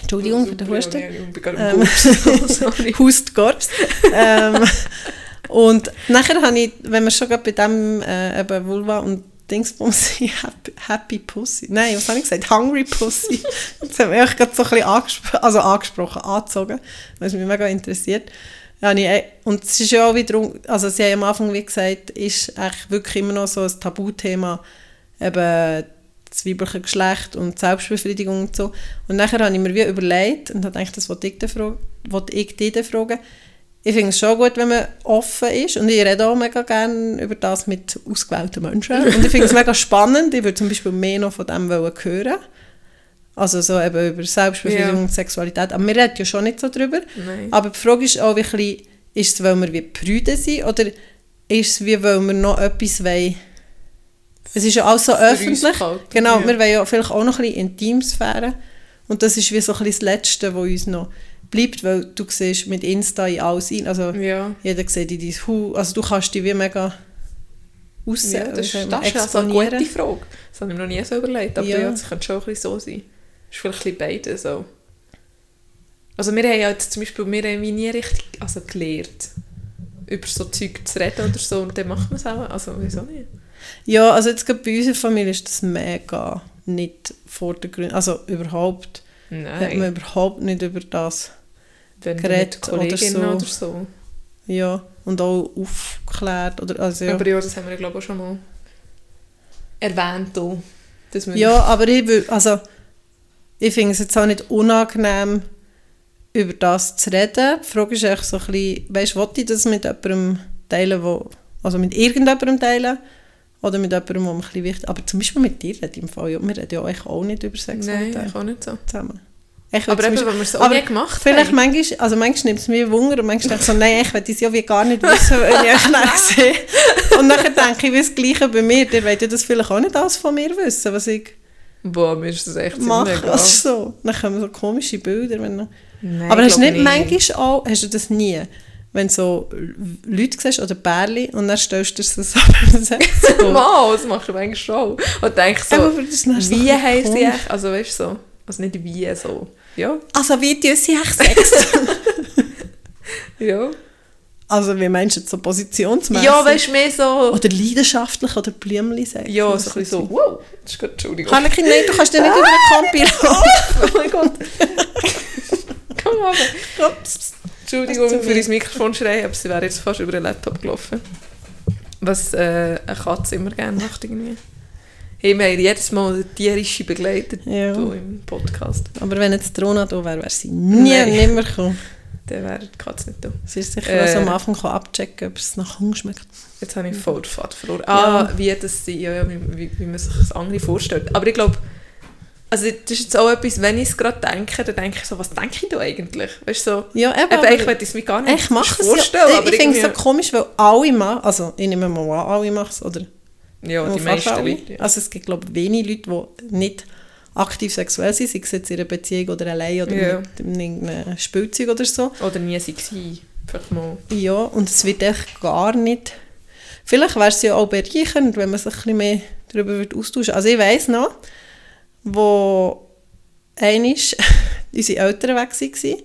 Entschuldigung für den Husten. Ich Ähm, im Husten. <laughs> Sorry. Hust Gorbs. ähm, und nachher habe ich, wenn wir schon gerade bei dem äh, eben Vulva und Dingsbums <laughs> happy, Pussy, nein, was habe ich gesagt? Hungry Pussy. Das hat mich echt gerade so ein bisschen angespro also angesprochen, angezogen, weil es mich mega interessiert. Ja, und es ist ja auch wiederum, also sie haben am Anfang wie gesagt, ist eigentlich wirklich immer noch so ein Tabuthema, eben das weibliche Geschlecht und Selbstbefriedigung und so. Und nachher habe ich mir wie überlegt und habe gedacht, das wollte ich, dann fra- wollte ich dann fragen. Ich finde es schon gut, wenn man offen ist und ich rede auch mega gerne über das mit ausgewählten Menschen. <laughs> Und ich finde es mega spannend. Ich würde zum Beispiel mehr noch von dem wollen hören. Also so eben über Selbstbefriedigung Ja. und Sexualität. Aber wir reden ja schon nicht so drüber. Nein. Aber die Frage ist auch, wie bisschen, ist es, weil wir wie Brüder sind oder ist es, wie, weil wir noch etwas wollen? Es ist ja alles so öffentlich. behalten, Genau, ja. wir wollen ja vielleicht auch noch ein bisschen Intimsphäre. Und das ist wie so ein bisschen das Letzte, was uns noch bleibt, weil du siehst mit Insta in alles ein. Also Ja. jeder sieht in dein Haus. Also du kannst dich wie mega aussehen. Ja, das, ist- das ist also eine gute. Frage. Das habe ich mir noch nie so überlegt. Aber Ja. ja, das könnte schon ein bisschen so sein. Das ist vielleicht ein bisschen beide so. Also wir haben ja jetzt zum Beispiel, wir haben nie richtig also gelernt, über so Zeug zu reden oder so. Und dann macht man es auch. Also wieso nicht? Ja, also jetzt gerade bei unserer Familie ist das mega nicht vordergründig. Also überhaupt hat man Nein. überhaupt nicht über das. Wenn geredet mit oder Kolleginnen so. oder so. Ja, und auch aufgeklärt. Oder, also, ja. Aber ja, das haben wir glaube ich auch schon mal erwähnt. Auch, dass Ja, aber ich, will, also, ich finde es jetzt auch nicht unangenehm, über das zu reden. Die Frage ist echt so ein bisschen, weißt du, ich das mit jemandem teilen, wo, also mit irgendjemandem teilen oder mit jemandem, der mir ein bisschen wichtig Aber zum Beispiel mit dir rede ich im Fall, ja, wir reden ja eigentlich auch nicht über Sexualität Nein, ich auch nicht so. zusammen. Ich Aber eben, wenn wir es auch nie gemacht Vielleicht haben. manchmal, also manchmal nimmt es mir Wunder und manchmal denke ich so, nein, ich will das ja wie gar nicht <laughs> wissen, wenn ich euch sehe. Und dann denke ich, wie das Gleiche bei mir, der will ja das vielleicht auch nicht alles von mir wissen, was ich Boah, mir ist das echt mache. egal. Also so. Dann kommen so komische Bilder. Wenn du- Nein, aber hast du glaub nicht manchmal auch, hast du das nie, wenn du so Leute siehst oder Pärchen und dann stellst du dir <laughs> <laughs> das ab und sagst so, Mal, das mache ich manchmal schon. Und denke so, Aber das ist dann so wie heisst sie echt? Also weißt du so, also nicht wie so. Ja, Also wie tun sie echt Sex? <laughs> ja. also wie meinst du jetzt so positionsmäßig? Ja, weißt du, mehr so... Oder leidenschaftlich oder Blümli sagen. Ja, so ein bisschen so, wow, das ist gut, Entschuldigung. Hanneke, nein, du kannst dir nicht über den Kampi oh mein Gott. Komm mal. Entschuldigung für das Mikrofon schreien, aber sie wäre jetzt fast über den Laptop gelaufen. Was äh, eine Katze immer gerne macht irgendwie. Hey, wir haben jedes Mal eine tierische begleitet Ja. im Podcast. Aber wenn jetzt die Rona da wäre, wäre sie nie Nein. nimmer gekommen. <laughs> Dann wäre die Katze nicht da. Sie ist sicher Äh. am Anfang abchecken, ob es nach Hunger schmeckt. Jetzt habe ich voll den Faden verloren. Ah, wie, das, ja, ja, wie, wie, man sich das andere vorstellt. Aber ich glaube, also das ist jetzt auch etwas, wenn ich es gerade denke, dann denke ich so, was denke ich da eigentlich? Weißt du, so, Ja, eben. eben, ich es mir gar nicht Ich vorstellen. ja. Ich, ich finde es so komisch, weil alle machen, also ich nehme mal an, alle machen es, oder Ja, die meisten. Leute. Ja. Also es gibt, glaube ich, wenige Leute, die nicht aktiv sexuell sind, sei es jetzt in einer Beziehung oder allein oder Ja. mit irgendeinem Spielzeug oder so. Oder nie sie. Vielleicht mal. Ja, und es wird echt gar nicht... Vielleicht wäre es ja auch bereichernd, wenn man sich ein bisschen mehr darüber würde austauschen Also ich weiss noch, wo einmal <laughs> unsere Eltern weg waren,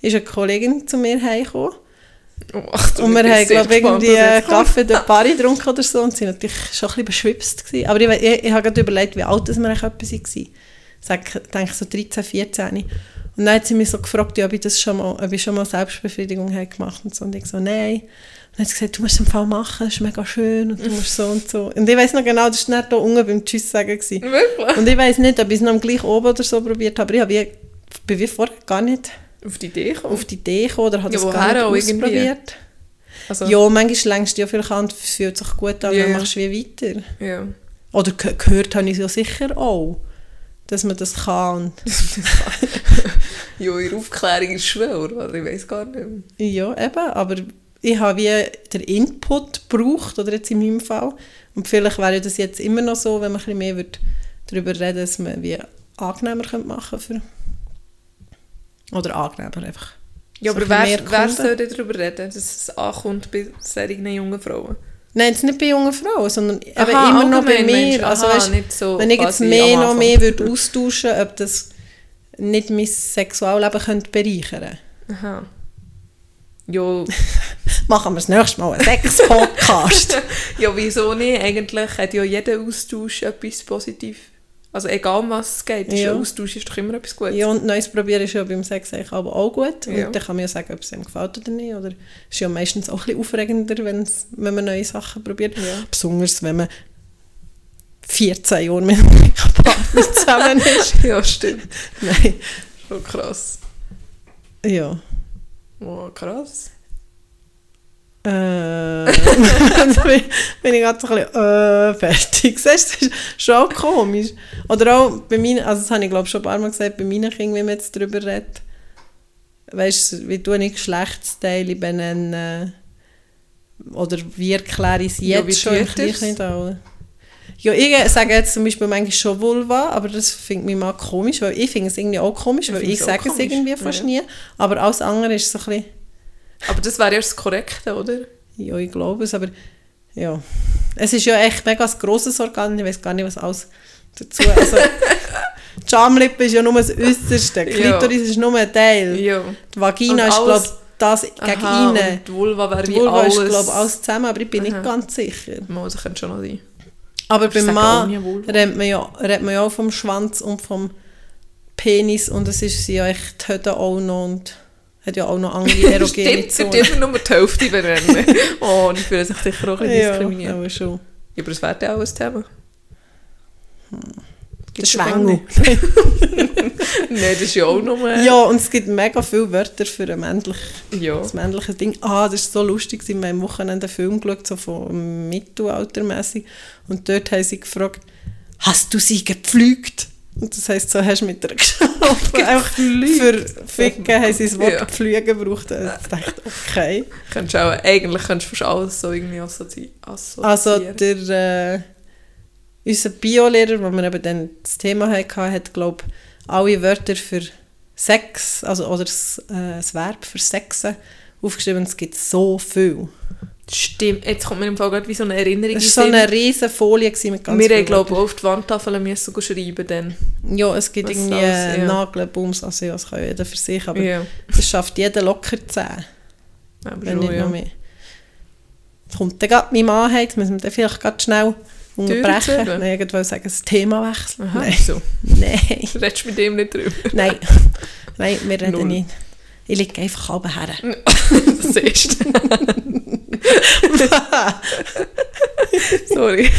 ist eine Kollegin zu mir heimgekommen Oh, ach, Und wir haben, glaube ich, irgendwie einen. Kaffee de Paris getrunken oder so und sind natürlich schon ein bisschen beschwipst gewesen. Aber ich, ich, ich habe gerade überlegt, wie alt das wir eigentlich etwa waren. Ich sage, denke so 13, 14. Und dann hat sie mich so gefragt, ob ich das schon mal, ob ich schon mal Selbstbefriedigung habe gemacht und so. Und ich so, nein. Und dann hat sie gesagt, du musst es im Fall machen, das ist mega schön und du musst so und so. Und ich weiss noch genau, das war nicht da unten beim Tschüss sagen. Gewesen. Wirklich? Und ich weiss nicht, ob ich es noch am gleich oben oder so probiert habe, aber ich habe wie, bin wie vorher gar nicht Auf die Idee kommen? auf die Idee gekommen oder habe Ja, das gar nicht ausprobiert. Also, Ja, manchmal längst ja vielleicht an fühlt sich gut an, Ja, dann machst du wie weiter. ja. Oder ge- gehört habe ich ja sicher auch, dass man das kann. <laughs> Ja, ihre Aufklärung ist schwer, oder? Ich weiß gar nicht. mehr. ja, eben, aber ich habe wie den Input gebraucht, oder jetzt in meinem Fall. Und vielleicht wäre das jetzt immer noch so, wenn man ein bisschen mehr würde darüber reden dass man wie angenehmer könnte machen für Oder angenehmer einfach. Ja, aber wer, wer soll darüber reden, dass es ankommt bei solchen jungen Frauen? Nein, jetzt nicht bei jungen Frauen, sondern eben Aha, immer noch bei mir. meinst du? Also, Aha, weißt, so wenn ich jetzt mehr noch mehr würde austauschen ob das nicht mein Sexualleben könnte bereichern Aha. Ja, <laughs> Machen wir das nächste Mal einen Sex-Podcast. <laughs> ja, wieso nicht? Eigentlich hat ja jeder Austausch etwas positiv. Also egal was es geht, Ja. Austausch ist doch immer etwas Gutes. ja, und Neues probieren ist ja beim Sex eigentlich aber auch gut. Und Ja. dann kann man ja sagen, ob es einem gefällt oder nicht. Oder ist ja meistens auch ein bisschen aufregender, wenn's, wenn man neue Sachen probiert. Ja. Besonders, wenn man 14 Jahre mit einem Partner zusammen <laughs> ist. ja, stimmt. Nein. Schon krass. Ja. Oh, krass. Äh, <laughs> bin ich gerade so ein bisschen äh, fertig. Siehst <laughs> du, das ist schon komisch. Oder auch bei meinen, also das habe ich glaube schon ein paar Mal gesagt, bei meinen Kindern, wie man jetzt darüber redet. Weißt du, wie du nicht Geschlechtsteile benennen oder wie erkläre ich Ja, jetzt wie schon ihr's? Kleinkindalter? Ja, ich sage jetzt zum Beispiel manchmal schon Vulva, aber das findet mich mal komisch, weil ich finde es irgendwie auch komisch, Ich weil ich es sage es irgendwie fast ja. nie. Aber alles andere ist so ein bisschen... Aber das wäre ja das Korrekte, oder? Ja, ich glaube es, aber ja. Es ist ja echt mega ein grosses Organ, ich weiß gar nicht, was alles dazu... Also, <laughs> die Schamlippe ist ja nur das Äußerste, die Ja. Klitoris ist nur ein Teil. Ja. Die Vagina ist, glaube das gegen Aha, innen. die Vulva wäre Die wie Vulva alles. ist, glaube ich, alles zusammen, aber ich bin Aha. nicht ganz sicher. Mal, das könnte schon noch sein. Aber Ich beim Mann Vulva. redet man, ja, redet man ja auch vom Schwanz und vom Penis und es ist sie ja echt die Höhe auch noch und hat ja auch noch andere <laughs> erogene Stimmt, sie Zonen. immer nur die Hälfte benennen. <laughs> oh, die fühlen sich sicher auch ein bisschen Ja, diskriminiert. aber schon. Ja, aber das wäre ja auch ein Thema. Der ja gar Schwengel. <laughs> Nein, das ist ja auch nur... Ja, und es gibt mega viele Wörter für ein männlich, ja. das männliche Ding. Ah, das ist so lustig, sie haben am Wochenende einen Film geschaut, so von Mittelaltermäßig. Und dort haben sie gefragt, hast du sie gepflügt? Und das heisst so, hast du mit ihr <laughs> geschlafen? Einfach für Ficken haben sie das Wort Ja. gepflügen gebraucht. Und ich dachte, okay. Könntest auch, eigentlich könntest du fast alles so irgendwie assozi assoziieren. Also der, äh, unser Biolehrer, wo wir eben dann das Thema hatten, hat, glaube ich, alle Wörter für Sex, also oder das, äh, das Verb für Sexen aufgeschrieben. Es gibt so viel. Stimmt, jetzt kommt mir im Fall gerade wie so eine Erinnerung Es war so eine riesige Folie mit ganz Wir haben, glaube ich, auf die Wandtafel müssen schreiben dann. Ja, es gibt was irgendwie alles, ja. Nageln, Bums, also ja, das kann jeder für sich, aber ja. das schafft jeder locker 10, Aber wenn schon, nicht ja. noch mehr. Jetzt kommt dann gerade mein Mann, jetzt müssen wir dann vielleicht gerade schnell unterbrechen. Nein, ich wollte sagen, das Thema wechseln. Aha, Nein. so. Nein. <laughs> Du redest mit dem nicht drüber. Nein, nein, wir reden Null. nicht. Ich liege einfach halb her. <laughs> das siehst du. <laughs> <laughs> Sorry.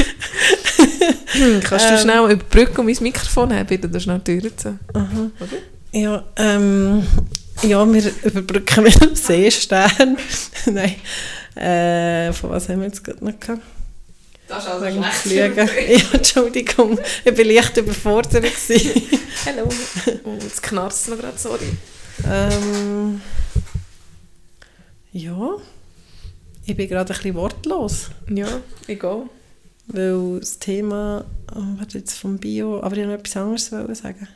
Hm, kannst du Ähm. schnell überbrücken und mein Mikrofon haben, bitte? Das ist natürlich zu. Ja, ähm, ja, wir überbrücken mit dem Seestern. nein, äh, von was haben wir jetzt gerade noch gehabt? Das ist also Wegen Flügen. <laughs> Ja, Entschuldigung, ich war leicht überfordert. <laughs> Hallo. Oh, jetzt knarzt es noch gerade, sorry. ähm, ja, ich bin gerade ein bisschen wortlos. Ja, egal. Weil das Thema, oh, warte jetzt vom Bio, aber ich wollte noch etwas anderes sagen.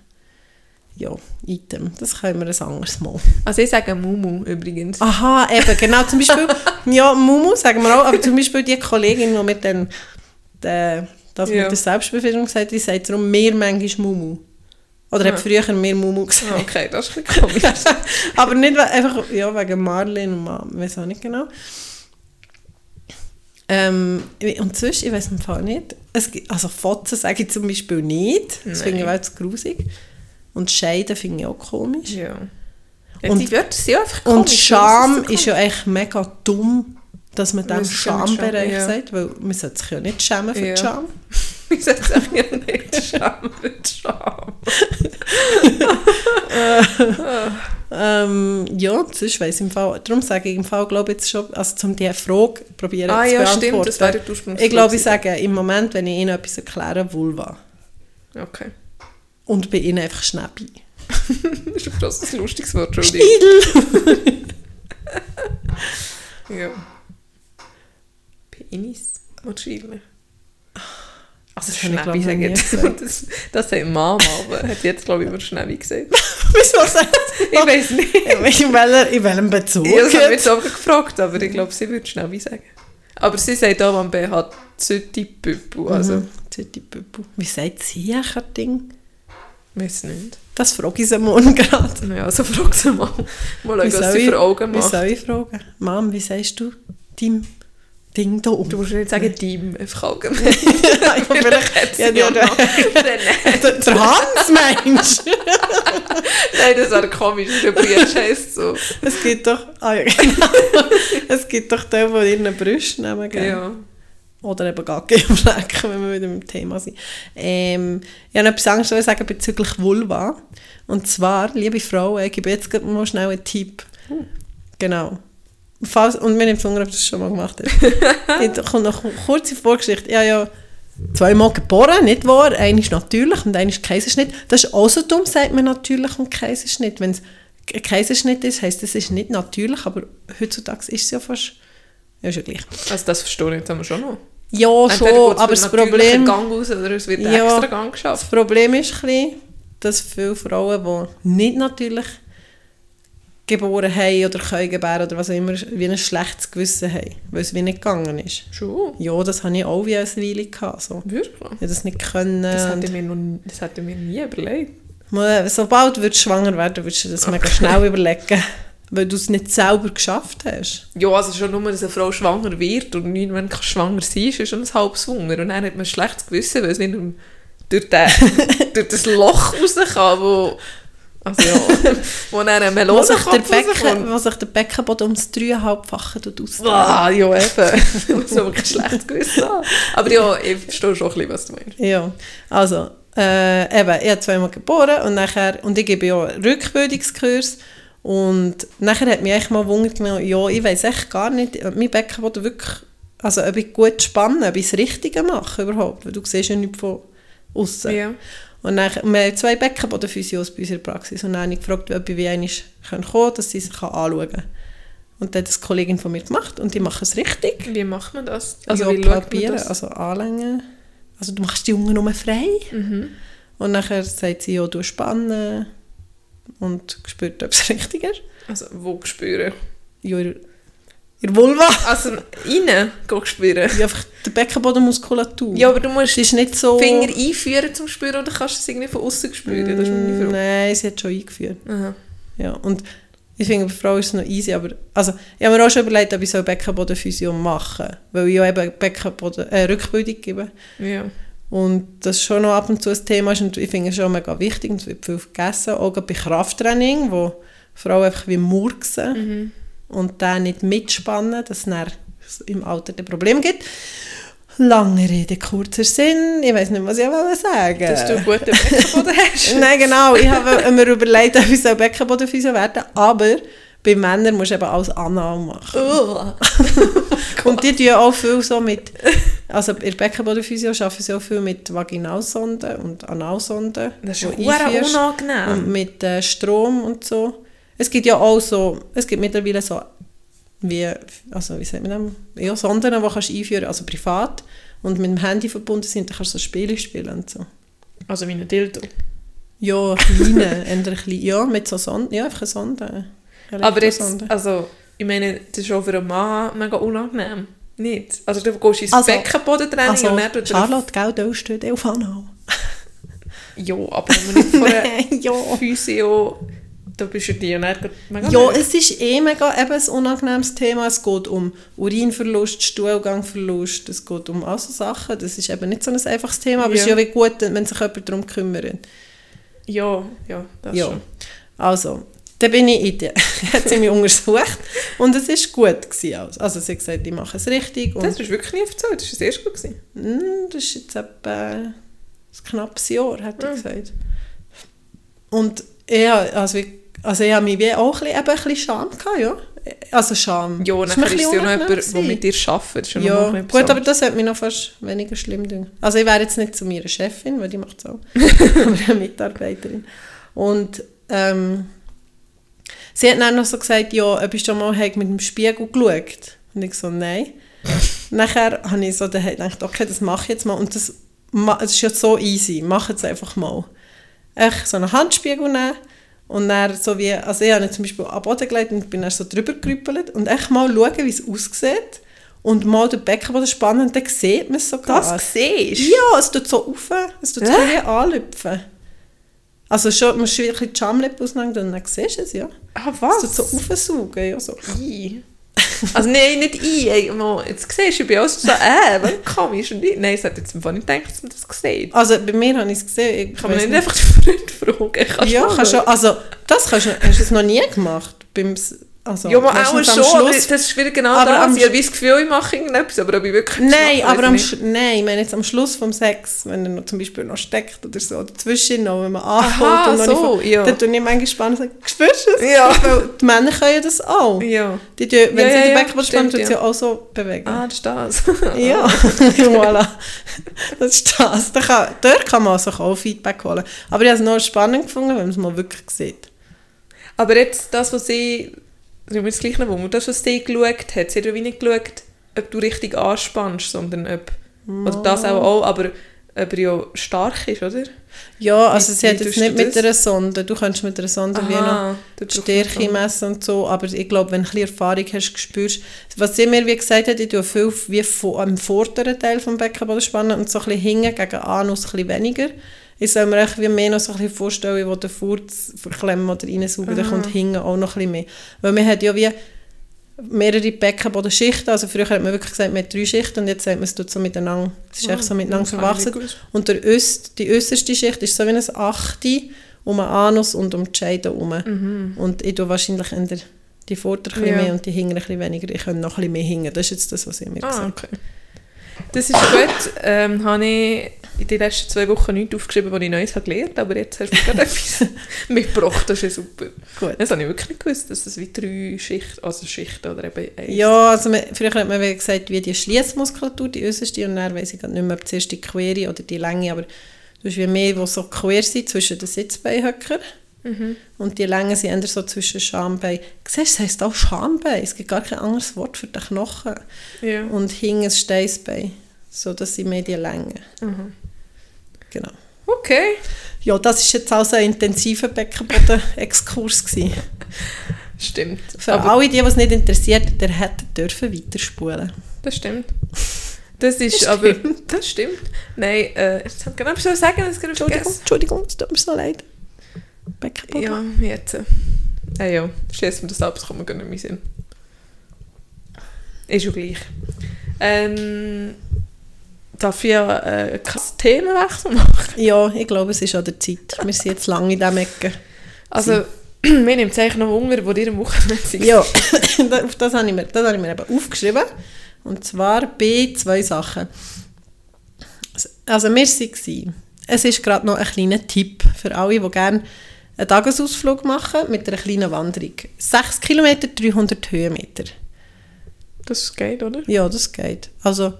Ja, Item, das können wir ein anderes Mal. Also ich sage Mumu übrigens. Aha, eben, genau, zum Beispiel, <laughs> ja, Mumu sagen wir auch, aber zum Beispiel die Kollegin, die mit dem, der, das Ja. mit der Selbstbefriedigung gesagt hat, die sagt darum mehr manchmal Mumu. Oder Ja. hat früher mehr Mumu gesagt. Okay, das ist ein komisch. <laughs> Aber nicht einfach ja, wegen Marlene und Mom, weiß auch nicht genau. Ähm, und sonst, ich weiß im Fall nicht. Es also Fotzen sage ich zum Beispiel nicht. Das finde ich auch zu grusig. Und Scheiden finde ich auch komisch. ja. Und- die Wörter sind ja einfach Und komisch. Scham Warum ist ja echt mega dumm, dass man dem ist Schambereich Scham? Ja. sagt, weil man sollte sich ja nicht schämen für Ja. <laughs> die Scham. Ich sage es ja nicht. Scham mit Scham. Ähm, ja, sonst weiss ich im Fall, darum sage ich im Fall, glaube ich jetzt schon, also zum diese Frage probieren Ah zu ja, beantworten. stimmt, das wäre Ursprungsfrage Ich glaube, ich sage im Moment, wenn ich Ihnen etwas erkläre, Vulva. Okay. Und bei Ihnen einfach Schnäppi. <laughs> Das ist ein grosses, lustiges Wort, Entschuldigung. <laughs> ja. Penis, wahrscheinlich. Also Das ich, ich, sagen nie das, das sagt Mama, aber hat jetzt glaube ich über Schnäppi gesagt. <laughs> Wieso <laughs> sagt Ich weiß nicht. In welcher- in welchem Bezug? Ich habe mich jetzt auch gefragt, aber ich glaube, sie würde Schnäppi sagen. Aber sie sagt auch am BH Zütti Püppel, also Mhm. Zütti-Püppel. Wie sagt sie ein Ding? weiß nicht. Das frage ich sie morgen gerade. Ja, also frag sie mal. Mal Wie schauen, was sie ich- für Augen Wie macht. soll ich fragen? Mom, wie sagst du dein Ding da? Du musst nicht sagen Team, einfach <laughs> allgemein. <laughs> vielleicht hat sie ja, ja noch. <laughs> Der, der Hans meinst du? Nein, das wäre komisch, der Bruder heisst so. Es gibt doch, ah, ja, genau. es gibt doch die, die ihren Brüsten nehmen, gell? Ja. Oder eben gar keine Flecken, wenn wir wieder im Thema sind. Ähm, ich habe noch etwas anderes zu sagen bezüglich Vulva. Und zwar, liebe Frauen, ich gebe jetzt gerade mal schnell einen Tipp. Genau. Falls, und mir nimmt Wunder, ob du das schon mal gemacht hast. <laughs> ich komme noch eine kurze Vorgeschichte. Ja, ja. Zweimal geboren, nicht wahr? Einer ist natürlich und einer ist Kaiserschnitt. Das ist auch so dumm, sagt man natürlich und Kaiserschnitt. Wenn es ein Kaiserschnitt ist, heisst es ist nicht natürlich, aber heutzutage ist es ja fast... Ja, ist ja gleich. Also das verstehe ich jetzt haben wir schon noch. Ja, Entweder schon, aber das Problem, Gang aus oder es wird Ja. extra Gang das geschafft. Problem ist ein bisschen, dass viele Frauen, die nicht natürlich geboren haben oder können gebären oder was auch immer, wie ein schlechtes Gewissen haben, weil es wie nicht gegangen ist. Schon? Ja, das hatte ich auch wie eine Weile. Gehabt, so. Wirklich? Ich habe das nicht können. Das hätte, ich mir noch, das hätte mir nie überlegt. Mal, Sobald du schwanger werden würdest du das mega schnell überlegen, weil du es nicht selber geschafft hast. Ja, also schon nur, dass eine Frau schwanger wird und nicht, wenn du schwanger sein ist, ist schon ein halbes Wunder. Und dann hat man ein schlechtes Gewissen, weil es nicht durch, den, <laughs> durch das Loch raus kann, wo... Also ja, <laughs> wo dann ein Wo sich, der Becken, wo sich der Beckenboden ums dreieinhalbfache aus. Ah, ja, eben. <laughs> so wirklich schlecht gewissen haben. Aber ja, ich verstehe schon ein bisschen, was du meinst. Ja, also, äh, eben, ich habe zweimal geboren und nachher, und ich gebe ja Rückbildungskurs und nachher hat mich echt mal Wunder genommen, ja, ich weiß echt gar nicht, ob mein Beckenboden wirklich, also ob ich gut spannen, ob ich das Richtige mache überhaupt, weil du siehst ja nichts von außen. Ja. Und dann, wir haben zwei Beckenbodenphysios bei unserer Praxis und dann habe ich gefragt, ob ich wie einmal kommen kann, dass sie sich anschauen kann. Und dann hat das eine Kollegin von mir gemacht und die machen es richtig. Wie macht man das? Also Also ja, man palpieren, also anlängen. Also du machst die Jungen nur frei. Mhm. Und nachher sagt sie, ja, du spannen und spürt, ob es <laughs> richtig ist. Also wo spüren? Ja, ihr, ihr Vulva. Also rein spüren? Ja, einfach die Beckenbodenmuskulatur. Ja, aber du musst ist nicht so... Finger einführen zum Spüren oder kannst du es irgendwie von außen spüren? Das ist meine Mm, Frage. Nein, sie hat schon eingeführt. Aha. Ja, und ich finde, bei Frauen ist es noch easy, aber also, ich habe mir auch schon überlegt, ob ich so eine Beckenbodenphysio mache, weil ich ja eben Beckenboden, äh, Rückbildung gebe. Ja. Und das schon noch ab und zu ein Thema ist und ich finde es schon mega wichtig und es wird viel vergessen, auch bei Krafttraining, wo Frauen einfach wie murksen Mhm. Und dann nicht mitspannen, dass es im Alter ein Problem gibt. Lange Rede, kurzer Sinn. Ich weiß nicht, was ich wollte sagen Dass du einen guten Beckenboden <laughs> hast. Nein, genau. Ich habe <laughs> mir überlegt, ob ich so Beckenbodenphysio werden aber bei Männern musst du eben alles anal machen. Oh. <laughs> Und die tun auch viel so mit, also in der Beckenbodenphysio arbeiten sie auch viel mit Vaginalsonden und Analsonden. Das ist schon unangenehm. Und mit äh, Strom und so. Es gibt ja auch so, es gibt mittlerweile so, wie, also wie sagt man das? Ja, Sonden, die kannst du einführen, also privat und mit dem Handy verbunden sind, dann kannst du so Spiele spielen und so. Also wie ein Dildo. Ja, kleine, <laughs> eher klein, ja, mit so Sonden, ja, einfach eine Sonde. Aber jetzt, also, ich meine, das ist auch für einen Mann mega unangenehm. Nicht? Also du gehst ins Also- Beckenbodentraining Also, und dann Charlotte, gell, du steht auf Anal. Ja, aber wenn man nicht von <laughs> einer ja. Physio... Da bist du dir ja nicht mega Ja, nervös. es ist eh mega eben ein unangenehmes Thema. Es geht um Urinverlust, Stuhlgangverlust, es geht um all so Sachen. Das ist eben nicht so ein einfaches Thema, aber es ist Ja. ja wie gut, wenn sich jemand darum kümmert. Ja, ja, das Ja. schon. Also, dann bin ich in die, hat sie mich untersucht und es war gut. Gewesen alles. Also sie hat gesagt, ich mache es richtig. Und Das ist wirklich nie erzählt, das war das erste gut. Gewesen. Mm, Das ist jetzt etwa ein knappes Jahr, hat er Mhm. gesagt. Und habe- also, ich- also ich habe mich wie auch ein bisschen, eben ein bisschen Scham gehabt, ja. Also Scham. Ja, ein ist es ja noch jemand, der mit dir arbeitet. Das ja, gut, aber das hat mich noch fast weniger schlimm gedacht. Also ich wäre jetzt nicht zu meiner Chefin, weil die macht es auch, <laughs> aber eine Mitarbeiterin. Und ähm, sie hat dann noch so gesagt, ja, ob ich schon mal mit dem Spiegel geschaut? Und ich so, nein. Nachher habe ich so dann gedacht, okay, das mache ich jetzt mal. Und das, es ist ja so easy, mach es einfach mal. Echt so einen Handspiegel nehmen und dann so wie, also ich habe ihn zum Beispiel am Boden gelegt und bin dann so drüber gerüppelt und echt mal schauen, wie es aussieht und mal den Beckenboden spannen und dann sieht man es sogar. Das siehst du? Ja, es tut so auf, es tut so wie anlüpfen. Also schon, musst du wirklich die Schamlippe auseinander und dann siehst du es, ja. Ah, Es was? tut so aufsaugen, ja, so. I. Also nein, nicht ich. Ey, Jetzt siehst du, ich bin auch so, äh, wann komisch. Und ich, nein, es hat jetzt einfach nicht gedacht, dass man das sieht. Also bei mir habe ich es gesehen. Ich Kann man weiss nicht einfach den Freund fragen? Kannst Ja, kannst du, mal also das kannst du, hast du es noch nie gemacht? Beim, also, Ja, aber auch schon. Schluss. Das ist wieder genau Aber das. am Ich habe das Gefühl, ich mache irgendetwas, aber ob ich wirklich Nein, mache, aber am, ich Sch- nein, ich meine jetzt am Schluss vom Sex, wenn er noch zum Beispiel noch steckt oder so, dazwischen noch, wenn man anfängt Aha, und noch so, nicht, ja. dann tue ich manchmal spannend und sage, spürst du es? Ja. <laughs> Weil die Männer können ja das auch. nicht. Ja. Die tun, wenn Ja, sie ja, den Beckenboden spannen, tun sie ja. auch so bewegen. Ah, das ist das. <laughs> Ja, <laughs> voilà. Das ist das. Da kann, dort kann man sich auch Feedback holen. Aber ich habe es noch spannend gefunden, wenn man es mal wirklich sieht. Aber jetzt, das, was sie, ich habe das gleich noch, wo das, was sie geschaut hat, sie hat ja nicht geschaut, ob du richtig anspannst, sondern ob, oder das auch, auch aber ob er ja stark ist, oder? Ja, also Wie- sie hat jetzt nicht mit einer Sonde. Du kannst mit einer Sonde wie noch Aha, die Stärke messen und so, aber ich glaube, wenn du ein bisschen Erfahrung hast, spürst was sie mir wie gesagt hat, ich tue viel wie am vorderen Teil vom Beckenboden spannen und so ein bisschen hinten gegen Anus ein bisschen weniger. Ich soll mir echt wie mehr noch so ein bisschen vorstellen, wo der Furz verklemmen oder reinsaugen, dann Aha. kommt hinten auch noch ein bisschen mehr. Weil man hat ja wie mehrere Beckenbodenschichten, also früher hat man wirklich gesagt, man hat drei Schichten und jetzt sagt man, es tut so miteinander, es ist echt so miteinander verwachsen. Und der Öst, die äußerste Schicht ist so wie ein Achte um den Anus und um die Scheide herum. Und ich tue wahrscheinlich eher die Vorder' ein bisschen Ja. mehr und die Hinter ein bisschen weniger. Ich kann noch ein bisschen mehr hingen. Das ist jetzt das, was ich mir Ah, gesagt okay. Das ist gut. Ähm, habe ich in den letzten zwei Wochen nichts aufgeschrieben, was ich Neues habe gelernt aber jetzt hast du gerade <laughs> etwas mitgebracht. Das ist ja super. Gut. Das habe ich wirklich nicht gewusst, dass das wie drei Schichten, also Schichten oder eben eins. Ja, also man, früher hat man gesagt, wie die Schließmuskulatur, die äußerste, und dann weiss ich nicht mehr, ob zuerst die Quere oder die Länge, aber du hast wie mehr, die so quer sind zwischen den Sitzbeinhöckern. Mhm. Und die Längen sind eher so zwischen Schambein. Siehst du, es heisst auch Schambein. Es gibt gar kein anderes Wort für den Knochen. Ja. Und hinten das Steißbein. So, das sind mehr die Längen. Mhm. Genau. Okay. Ja, das ist jetzt also ein intensiver Beckenboden-Exkurs gewesen. Stimmt. Für aber alle, die, die es nicht interessiert, der hätte dürfen weiterspulen. das stimmt. Das ist <laughs> aber... Das stimmt. Nein, äh, ich wollte gerade etwas sagen, das gerade Entschuldigung, vergessen. Entschuldigung, es tut mir so leid. Beckenboden. Ja, jetzt. Ah ja, schließen wir das ab, das kommt mir gar nicht mehr Sinn. Ist ja gleich. Ähm, darf ich äh, keinen Themenwechsel machen? Ja, ich glaube, es ist an der Zeit. Wir sind jetzt lange in diesem Ecke. Also, <clears throat> mir nimmt es eigentlich noch Hunger, wo ihr am Wochenende seid. Ja, <laughs> auf das habe ich mir, das habe ich mir eben aufgeschrieben. Und zwar bei zwei Sachen. Also wir waren, es ist gerade noch ein kleiner Tipp für alle, die gerne einen Tagesausflug machen mit einer kleinen Wanderung. 6 Kilometer, 300 Höhenmeter. Das geht, oder? Ja, das geht. Also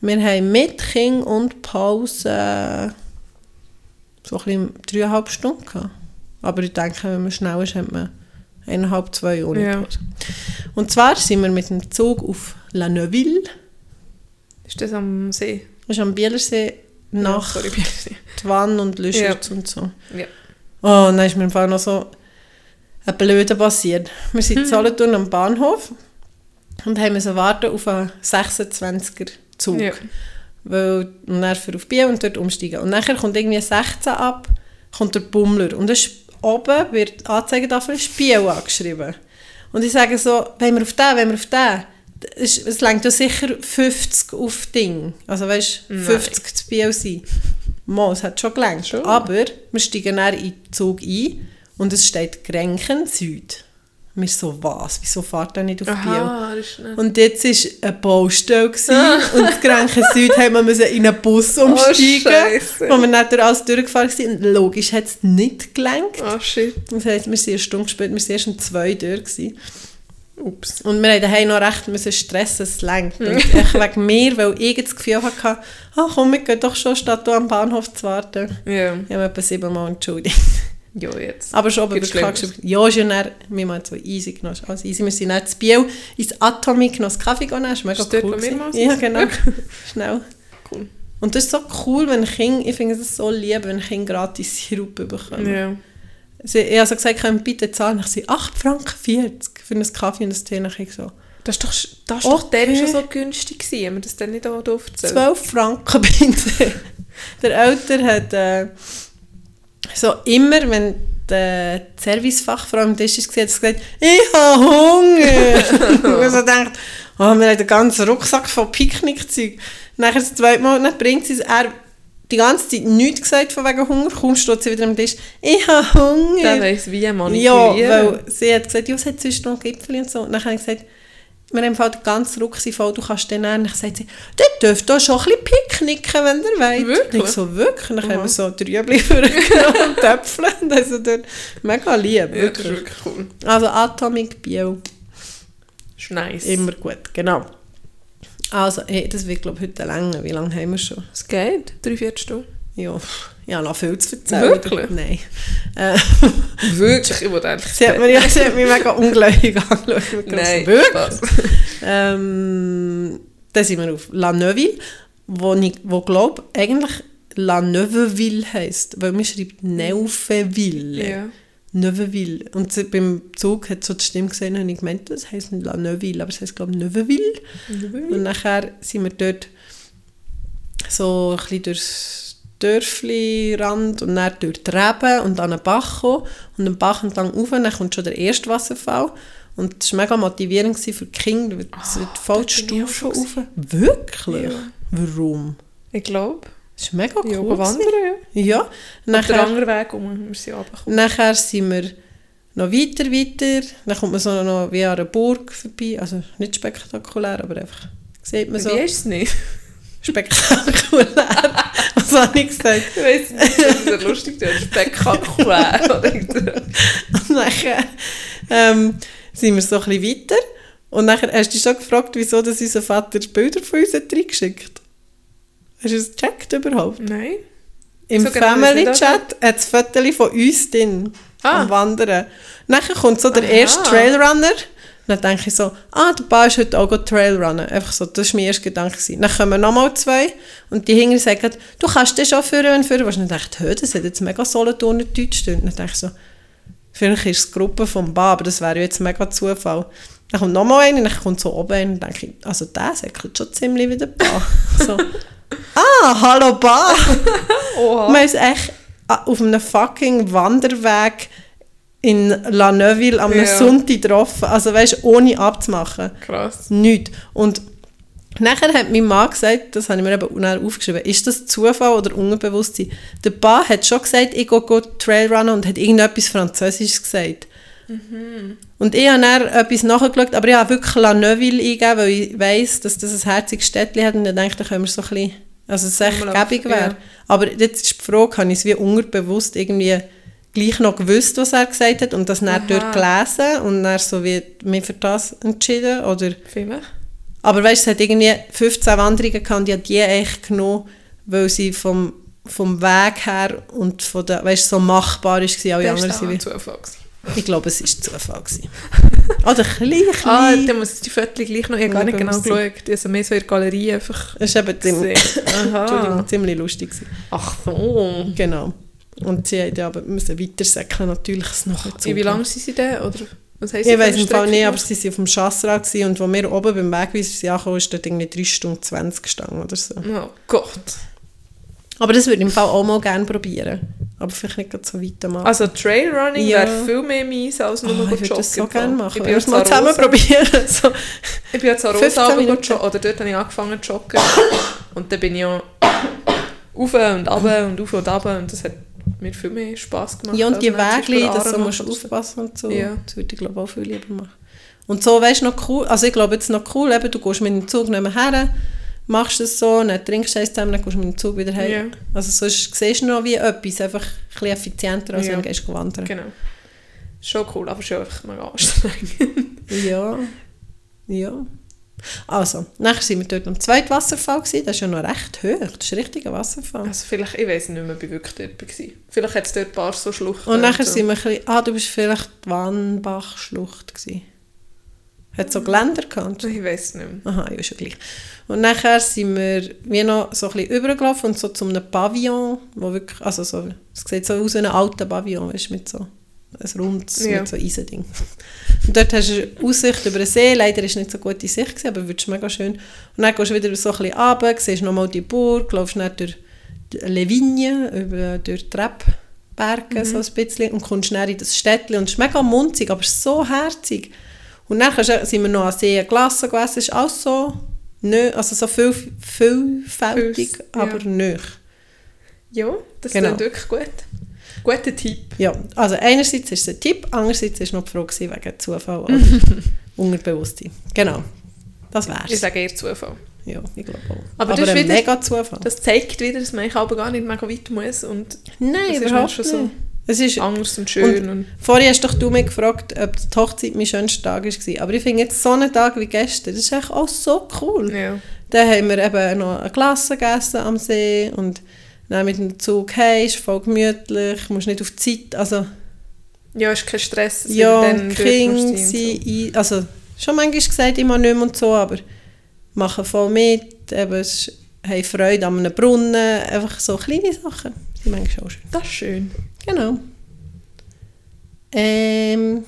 wir haben mit Kind und Pause so ein bisschen dreieinhalb Stunden gehabt. Aber ich denke, wenn man schnell ist, hat man eineinhalb, zwei ohne Ja. Pause. Und zwar sind wir mit dem Zug auf La Neuville, Ist das am See? das ist am Bielersee, nach Ja, sorry, Bielersee. Twann und Lüschitz Ja. und so. Ja. Oh, dann ist mir im Fall noch so ein Blöde passiert. Wir sind Hm. in Solothurn am Bahnhof und haben müssen warten auf einen 26er Zug. Ja. weil, und dann für auf Biel und dort umsteigen. Und nachher kommt irgendwie 16 ab, kommt der Bummler. Und das oben wird die Anzeigetafel ist Biel angeschrieben. Und ich sage so, wenn wir auf den, wenn wir auf den, es, längt ja sicher 50 auf Ding. Also weißt du, 50 zu Biel sein. Mal, es hat schon gelangt. Aber wir steigen dann in den Zug ein und es steht Grenken Süd. Wir so, was? Wieso fahrt er nicht auf Biel? Aha, nicht... Und jetzt war eine Baustelle gewesen, <laughs> und das Grenchen Süd haben wir müssen in einen Bus umsteigen, Scheisse. wo wir nicht durch alles durchgefahren sind. Und logisch hat es nicht gelenkt. Ah, shit. Das heisst, wir sind eine Stunde später, wir waren erst um zwei durch. Gewesen. Ups. Und wir haben daheim noch recht müssen stressen, es lenkt. Und ich wegen mir, weil ich das Gefühl hatte, ah komm, wir gehen doch schon, statt hier am Bahnhof zu warten. Ja. Ich habe etwa siebenmal entschuldigt. Ja, jetzt. Aber schon aber Gibt's wirklich. Ja, ist ja dann, wir haben so easy genommen. Also easy, wir sind dann zu Biel ins Atomic noch einen Kaffee genommen. Das ist mega Ist dort, cool. wir mal Ja, genau. <laughs> Schnell. Cool. Und das ist so cool, wenn Kinder, ich finde es so lieb, wenn Kinder gratis Sirup bekommen. Ja. Sie, ich habe so gesagt, können bitte zahlen? Ich sage, 8 Franken 40 für einen Kaffee und ein Tee. Dann ich so, Das ist doch, das ist doch Okay. dann schon so günstig gewesen, haben wir das dann nicht auch aufgezählt? 12 Franken <laughs> bitte. Der Älter hat äh, so immer, wenn die Servicefachfrau am Tisch war, hat sie gesagt, ich habe Hunger. <laughs> und so gedacht, oh, wir haben einen ganzen Rucksack voll Picknickzeug. Nachher das zweite Mal, dann bringt sie es, er die ganze Zeit nichts gesagt von wegen Hunger, kaum steht sie wieder am Tisch, ich habe Hunger. Der weiss wie Ja, manipulieren. weil sie hat gesagt, ja, es hat sonst noch Gipfel und so. Und dann habe ich gesagt, wir haben halt ganzen Rucksack du kannst den dann sagt sie, dort dürft ihr schon ein bisschen picknicken, wenn ihr wollt. Wirklich? Und ich so, wirklich? Dann haben Aha. wir so Trübli <laughs> vorgenommen und Töpfel. Und also dort, mega lieb, ja, das ist wirklich. wirklich cool. Also Atomic Bio, ist nice. immer gut, genau. Also, hey, das wird glaube ich heute länger. Wie lange haben wir schon? Es geht. Drei, vier Stunden. Ja, ja noch viel zu erzählen. Wirklich? Nein. <laughs> Äh, Wirklich? Ich wollte eigentlich... sie, hat mir, ja, sie hat mich mega ungläubig <laughs> angeschaut. Ich Nein, wirklich? Ähm, dann sind wir auf La Neuville, wo ich wo glaube eigentlich La Neuveville heisst, weil man schreibt Neufeville. Ja. Neuveville. Und sie, beim Zug hat so die Stimme gesehen und ich gemeint, das heisst nicht La Neuville, aber es heisst glaube ich Neuveville. Und nachher sind wir dort so ein bisschen durchs Dörfli-Rand und dann durch die Reben und an einen Bach gekommen. Und den Bach entlang rauf, dann kommt schon der erste Wasserfall. Und das war mega motivierend für die Kinder, weil es wird voll die Stufen rauf. Wirklich? Ja. Warum? Ich glaube. Das ist mega cool. Ja, wandern, ja. Ja. Auf der Nachher, anderen Weg um, wir sind runtergekommen. nachher sind wir noch weiter, weiter. Dann kommt man so noch wie an einer Burg vorbei. Also nicht spektakulär, aber einfach sieht man so Wie ist es nicht? spektakulär. <laughs> Was habe ich gesagt? Ich weiss nicht, das ist lustig, das ist spektakulär. <laughs> Und nachher ähm, sind wir so ein bisschen weiter. Und nachher hast du dich schon gefragt, wieso dass unser Vater Bilder von uns hat reingeschickt Hast du es gecheckt überhaupt? Nein. Im So genau das Family-Chat hat es Fotos von uns drin, Ah. am Wandern. Nachher kommt so der Aha. erste Trailrunner. Dann denke ich so, ah, der Ball ist heute auch Trailrunnen. Einfach so, das war mein erster Gedanke. gewesen. Dann kommen nochmal zwei und die Hinger sagen, du kannst das schon führen, wenn du führen willst. Und dann dachte ich, das hat jetzt mega Solothurner Deutsch. Dann denke ich so, vielleicht ist es die Gruppe vom Bar, aber das wäre jetzt mega Zufall. Dann kommt nochmal einer, dann kommt so oben einer und denke ich, also der säckelt schon ziemlich wie der Bar. <laughs> so, ah, hallo Bar. <laughs> Man ist echt auf einem fucking Wanderweg in La Neuville am Ja. Sonntag getroffen. Also weißt ohne abzumachen. Krass. Nichts. Und nachher hat mein Mann gesagt, das habe ich mir eben aufgeschrieben, ist das Zufall oder Unbewusstsein? Der Bar hat schon gesagt, ich gehe go Trailrunnen und hat irgendetwas Französisches gesagt. Und ich habe dann etwas nachgeschaut, aber ich habe wirklich La Neuville eingegeben, weil ich weiss, dass das ein herziges Städtchen hat und dann denke ich, da können wir so ein bisschen, also es echt gäbig wäre. ja. Aber jetzt ist die Frage, habe ich es wie unterbewusst irgendwie gleich noch gewusst, was er gesagt hat und das dann Aha. dort gelesen und dann so wie mich für das entschieden oder Vielleicht. aber weißt, es hat irgendwie 15 Wanderungen gehabt und die hat die echt genommen, weil sie vom, vom Weg her und von der, weißt, so machbar ist gewesen. Alle Das anderen ist auch ein Zufall. ich glaube, es war Zufall. Gewesen. <laughs> Oder klein, Ah, dann muss ich die Fotos gleich noch... Ich habe gar nicht genau geschaut. Also mehr so in der Galerie einfach Es war eben ziemlich, <laughs> ziemlich lustig. Gewesen. Ach so. Genau. Und sie mussten aber müssen weitersäckeln, natürlich es noch In wie lange sind sie denn? Oder? Was heisst Ich weiß im Fall nicht, aber sie waren auf dem Schassrad und wo wir oben beim Wegweiser sind angekommen, ist dort irgendwie 3 Stunden 20 gestanden oder so. Oh Gott. Aber das würde ich im Fall auch mal gerne probieren. Aber vielleicht nicht so weit mal. Also Trailrunning Ja. wäre viel mehr meins als nur Oh, oh, ich würde das so gerne machen. Ich jetzt müssen mal zusammen probieren. <laughs> so. Ich bin jetzt an 15 Rosa joggen, oder dort habe ich angefangen zu joggen. Und dann bin ich ja auf und ab und auf und ab und das hat mir viel mehr Spass gemacht. Ja, und die Wege, dass du musst aufpassen und so. Ja. Das würde ich glaube auch viel lieber machen. Und so, weißt du, noch cool, also ich glaube jetzt noch cool, eben, du gehst mit dem Zug nicht mehr her, machst es so, dann trinkst du eins zusammen, dann gehst du mit dem Zug wieder heim. Ja. Also sonst siehst du noch wie etwas, einfach ein bisschen effizienter, als Ja. wenn du gehst wandern. Genau. Schon cool, aber schon einfach mega anstrengend. Ja. <laughs> Ja. Also, nachher sind wir dort am zweiten Wasserfall gewesen. Das ist ja noch recht hoch. Das ist ein richtiger Wasserfall. Also vielleicht, ich weiß nicht mehr, ob ich wirklich dort war. Vielleicht hat es dort ein paar so Schluchten. Und nachher so. sind wir ein bisschen, ah, du bist vielleicht die Wannbach-Schlucht gewesen. Hat so Geländer gehabt? Ich weiß nicht mehr. Aha, ja, ja gleich. Und nachher sind wir wie noch so ein bisschen übergelaufen und so zu einem Pavillon, wo wirklich, also so, es sieht so aus wie ein alter Pavillon, weißt, mit so ein rundes, Ja. mit so Eisending. Und dort hast du eine Aussicht über den See, leider ist nicht so gute Sicht gewesen, aber wirklich mega schön. Und dann gehst du wieder so ein bisschen runter, siehst nochmal die Burg, läufst dann durch Levigne, über, durch die Rebberge so ein bisschen und kommst dann in das Städtchen und es ist mega munzig, aber so herzig. Und dann kannst du- sind wir noch an See gelassen gewesen, es ist auch so, nö, also so viel, vielfältig, Fürs- aber ja. nö. Ja, das Genau. klingt wirklich gut. Guter Tipp. Ja, also einerseits ist es ein Tipp, andererseits ist noch die Frage wegen Zufall oder <laughs> Unterbewusstsein. Genau, das Ich wär's. sage eher Zufall. Ja, ich glaube auch. Aber Aber, das ist wieder- mega Zufall. Das zeigt wieder, dass man aber gar nicht mega weit muss und Nein, das ist schon so Es ist, anders und schön. Und, vorher hast doch du mich gefragt, ob die Hochzeit mein schönster Tag war. Aber ich finde jetzt so einen Tag wie gestern, das ist eigentlich auch so cool. ja. Dann haben wir eben noch eine Klasse gegessen am See und dann mit dem Zug hey, ist voll gemütlich, musst nicht auf die Zeit, also ja, ist kein Stress. dass ja, dann Kinder sind, also schon manchmal gesagt, immer nicht mehr und so, aber machen voll mit, eben, es haben Freude an einem Brunnen, einfach so kleine Sachen, sind manchmal auch schön. Das ist schön. Genau. Ähm,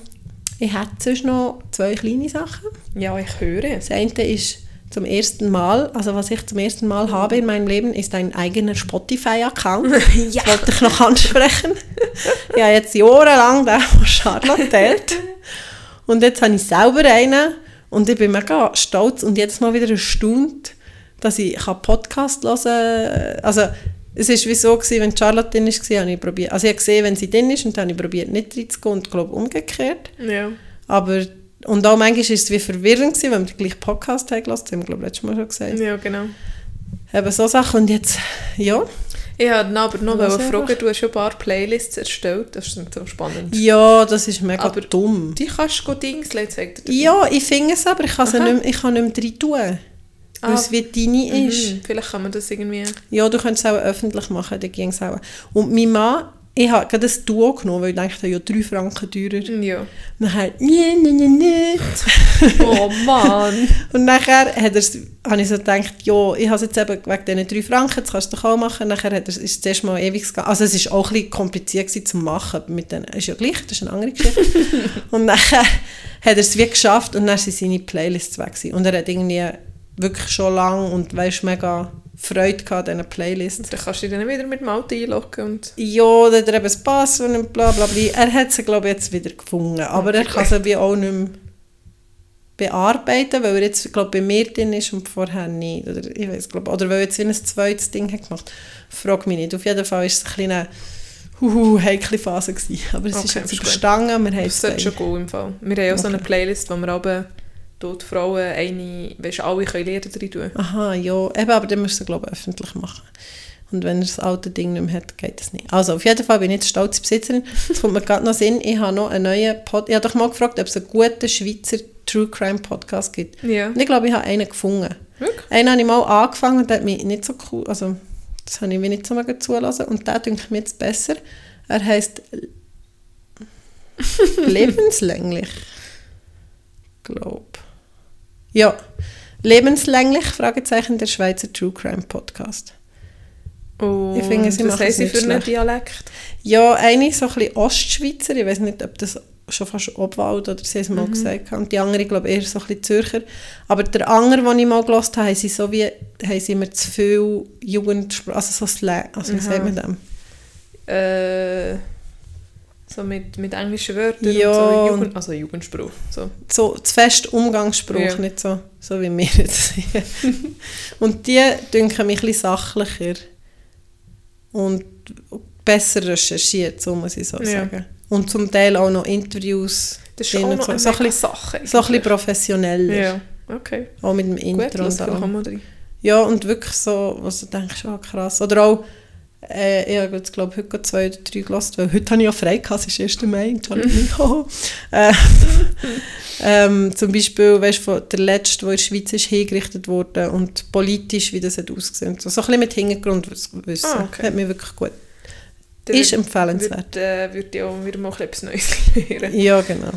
ich hätte sonst noch zwei kleine Sachen. Ja, ich höre. Das eine ist zum ersten Mal, also was ich zum ersten Mal habe in meinem Leben, ist ein eigener Spotify-Account. <laughs> Ja. Das wollte ich noch ansprechen. <laughs> ich habe jetzt jahrelang den von Charlotte geteilt. Und jetzt habe ich selber einen und ich bin mega stolz und jedes Mal wieder erstaunt, dass ich Podcast hören kann. Also es war wie so, gewesen, wenn Charlotte drin war, habe ich probiert, also ich habe gesehen, wenn sie drin ist und dann habe ich probiert, nicht reinzugehen und glaube umgekehrt. Ja. Aber, und auch manchmal war es wie verwirrend, gewesen, wenn wir den gleichen Podcast haben gelassen, das haben wir glaube ich letztes Mal schon gesagt. ja, genau. Eben so Sachen und jetzt, ja. Ich wollte aber noch fragen, einfach? du hast ja ein paar Playlists erstellt, das ist so spannend. Ja, das ist mega Aber dumm. Die kannst du Dingsley zeigen. Ja, ich finde es aber, ich kann, Aha. nicht, mehr- ich kann nicht mehr drin tun. Weil Ah. es wie deine ist. Mhm. Vielleicht kann man das irgendwie... Ja, du könntest es auch öffentlich machen, dann ging es auch. Und mein Mann, ich habe gerade ein Duo genommen, weil ich dachte, ja, drei Franken teurer. Ja. Und dann hat nee, nee, nee, nee. <laughs> Oh Mann. Und nachher hat er's, habe ich so gedacht, ja, ich habe es jetzt eben wegen diesen drei Franken, das kannst du doch auch machen. Nachher hat er, ist es zuerst mal ewig gegangen. Also es war auch ein bisschen kompliziert zu machen. Mit den, ist ja gleich, das ist eine andere Geschichte. <laughs> und nachher hat er es wie geschafft und dann sind seine Playlists weg gewesen. Und er hat irgendwie wirklich schon lange und weißt, mega Freude gehabt an diesen Playlists. Dann kannst du dich dann wieder mit dem Auto einloggen und... Ja, dann hat er eben das Passwort und bla bla bla. Er hat sie, glaube ich, jetzt wieder gefunden. Aber er kann sie wie auch nicht mehr bearbeiten, weil er jetzt, glaube bei mir drin ist und vorher nicht. Oder, ich weiß, glaube, oder weil er jetzt wie ein zweites Ding hat gemacht. Frag mich nicht. Auf jeden Fall war es eine kleine huhu, heikle Phase. Gewesen. Aber es ist Okay, jetzt ist gut. überstanden. Wir haben Das es sollte schon gut im Fall. Wir haben auch so eine Okay. Playlist, wo wir aber dort Frauen eine, weißt, alle können Lieder drin tun. Aha, ja. Eben, aber dann musst du es, glaube ich, öffentlich machen. Und wenn er das alte Ding nicht mehr hat, geht das nicht. Also, auf jeden Fall bin ich jetzt stolze Besitzerin. Jetzt kommt mir gerade noch Sinn, ich habe noch einen neuen Pod... Ich habe doch mal gefragt, ob es einen guten Schweizer True Crime Podcast gibt. Ja. Und ich glaube, ich habe einen gefunden. Wirklich? Einen habe ich mal angefangen und der hat mich nicht so cool... Also, das habe ich mir nicht so mega zulassen. Und der denke ich mir jetzt besser. Er heisst... <laughs> Lebenslänglich. Glaub. Ja. Lebenslänglich, Fragezeichen, der Schweizer True Crime Podcast. Und Ich finde, sie was haben sie für einen. Dialekt? Ja, eine so ein bisschen Ostschweizer, ich weiß nicht, ob das schon fast Obwald, oder sie haben es mal gesagt. Und die andere, glaube ich, eher so ein bisschen Zürcher. Aber der andere, den ich mal gehört habe, haben sie so wie, haben sie immer zu viel Jugendsprache, also so Slang, also wie Aha. sagt man dem? Äh, so mit, mit englischen Wörtern Ja. und so Jugend, also Jugendspruch. So. so zu fest Umgangsspruch, Ja. nicht so, so wie wir jetzt hier. <laughs> und die denken mich ein bisschen sachlicher und besser recherchiert, so muss ich so Ja. sagen. Und zum Teil auch noch Interviews Das ist auch und noch so, so, ein bisschen, Sache. so ein bisschen professioneller. Ja, okay. Auch mit dem Gut, Intro lass und rein. Ja, und wirklich so, was du denkst, oh, krass. Oder auch, äh, ich habe jetzt, glaube heute zwei oder drei gelassen, weil heute habe ich ja frei gehabt, es ist 1. Mai, Entschuldigung. äh, <laughs> ähm, zum Beispiel, weißt du, der letzte, der in der Schweiz ist, hingerichtet wurde und politisch, wie das hat ausgesehen. So, so ein bisschen mit Hintergrundwissen. Ah, okay. Hat mir wirklich gut. Der ist wird- empfehlenswert. Wird, äh, ja auch wieder mal etwas Neues <laughs> lernen. Ja, genau.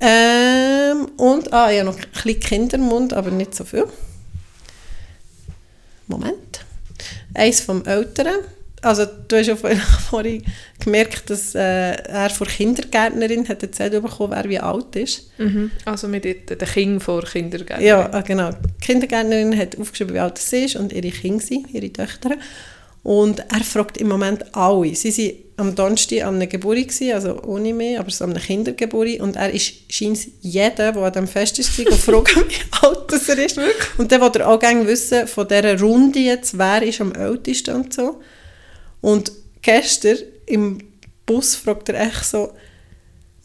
Ähm, und, ah, ja, noch ein bisschen Kindermund, aber nicht so viel. Moment. Eins vom Älteren. Also, du hast ja <laughs> vorhin- gemerkt, dass äh, er von Kindergärtnerin hat erzählt bekommen, wer wie alt ist. Mhm. Also mit den den Kindern vor Kindergärten. Ja, ah, genau. Die Kindergärtnerin hat aufgeschrieben, wie alt sie ist und ihre Kinder sind, ihre Töchter. Und er fragt im Moment alle. Sie waren am Donnerstag an einer Geburt, gewesen, also ohne mehr, aber so an einer Kindergeburt. Und er ist scheint jeder, der an diesem Fest ist, und fragen, wie alt das er ist. Und dann will er auch gerne wissen, von dieser Runde jetzt, wer ist am ältesten und so. Und gestern im Bus fragt er echt so,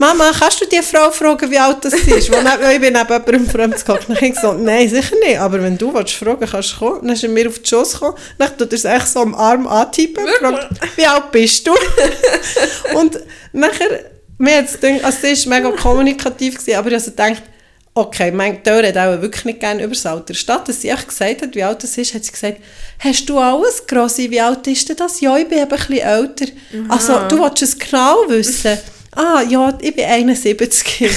Mama, kannst du die Frau fragen, wie alt das ist? Neben, ich bin neben jemandem fremd gekommen. Dann habe ich gesagt, nein, sicher nicht. Aber wenn du willst fragen kannst du kommen. Dann ist er mir auf die Schoss gekommen. Dann tut er es echt so am Arm antippen. Fragt, wie alt bist du? <laughs> und nachher, mir hat's gedacht, also sie war mega kommunikativ, gewesen, aber ich also gedacht, okay, mein Tör hat auch wirklich nicht gerne über das Alter. Statt dass sie echt gesagt hat, wie alt das ist, hat sie gesagt, hast du alles, Grossi, wie alt ist denn das? Ja, ich bin eben ein bisschen älter. Also, du willst es genau wissen? Ah, ja, ich bin 71. <laughs> ich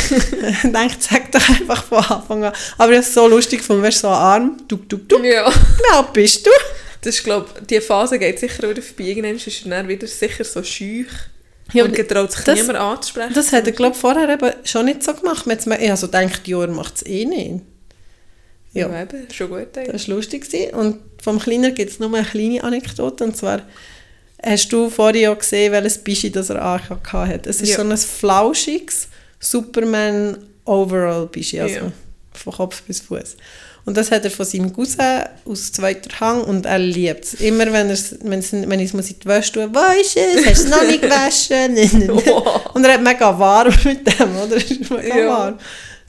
denke, sag doch einfach von Anfang an. Aber es so lustig weißt du, so Arm, tuk, tuk, tuk. Ja. Alt bist du? Das ist, glaube die Phase geht sicher wieder vorbei. Irgendwann ist er dann wieder sicher so schüch. Ja, und getraut sich das- niemand anzusprechen. Das hat er, glaube ich, vorher eben schon nicht so gemacht. Man hat's mir- Ich habe so gedacht, ja, er macht es eh nicht. ja. Ja. eben, schon gut. Das eigentlich. war lustig. gewesen. Und vom Kleiner gibt es nur eine kleine Anekdote. Und zwar hast du vorhin ja gesehen, welches Bischi das er angehabt Es ist Ja. so ein flauschiges Superman Overall Bischi, also Ja. von Kopf bis Fuß. Und das hat er von seinem Cousin aus zweiter Hand und er liebt es. Immer wenn, er's- wenn's- wenn ich es muss in die Wäsche tun, wo ist es? Hast du es noch nicht <laughs> gewaschen? Und er hat mega warm <laughs> mit dem, oder? Es ist mega Ja. warm.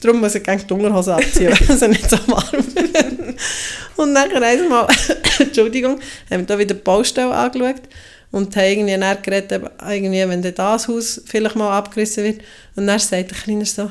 Darum muss er gerne die Unterhose abziehen, weil es nicht so warm <laughs> wird. Und nachher einmal, <coughs> Entschuldigung, haben wir da wieder die Baustelle angeschaut und haben irgendwie dann geredet, irgendwie, wenn dann das Haus vielleicht mal abgerissen wird. Und dann sagt der Kleine so,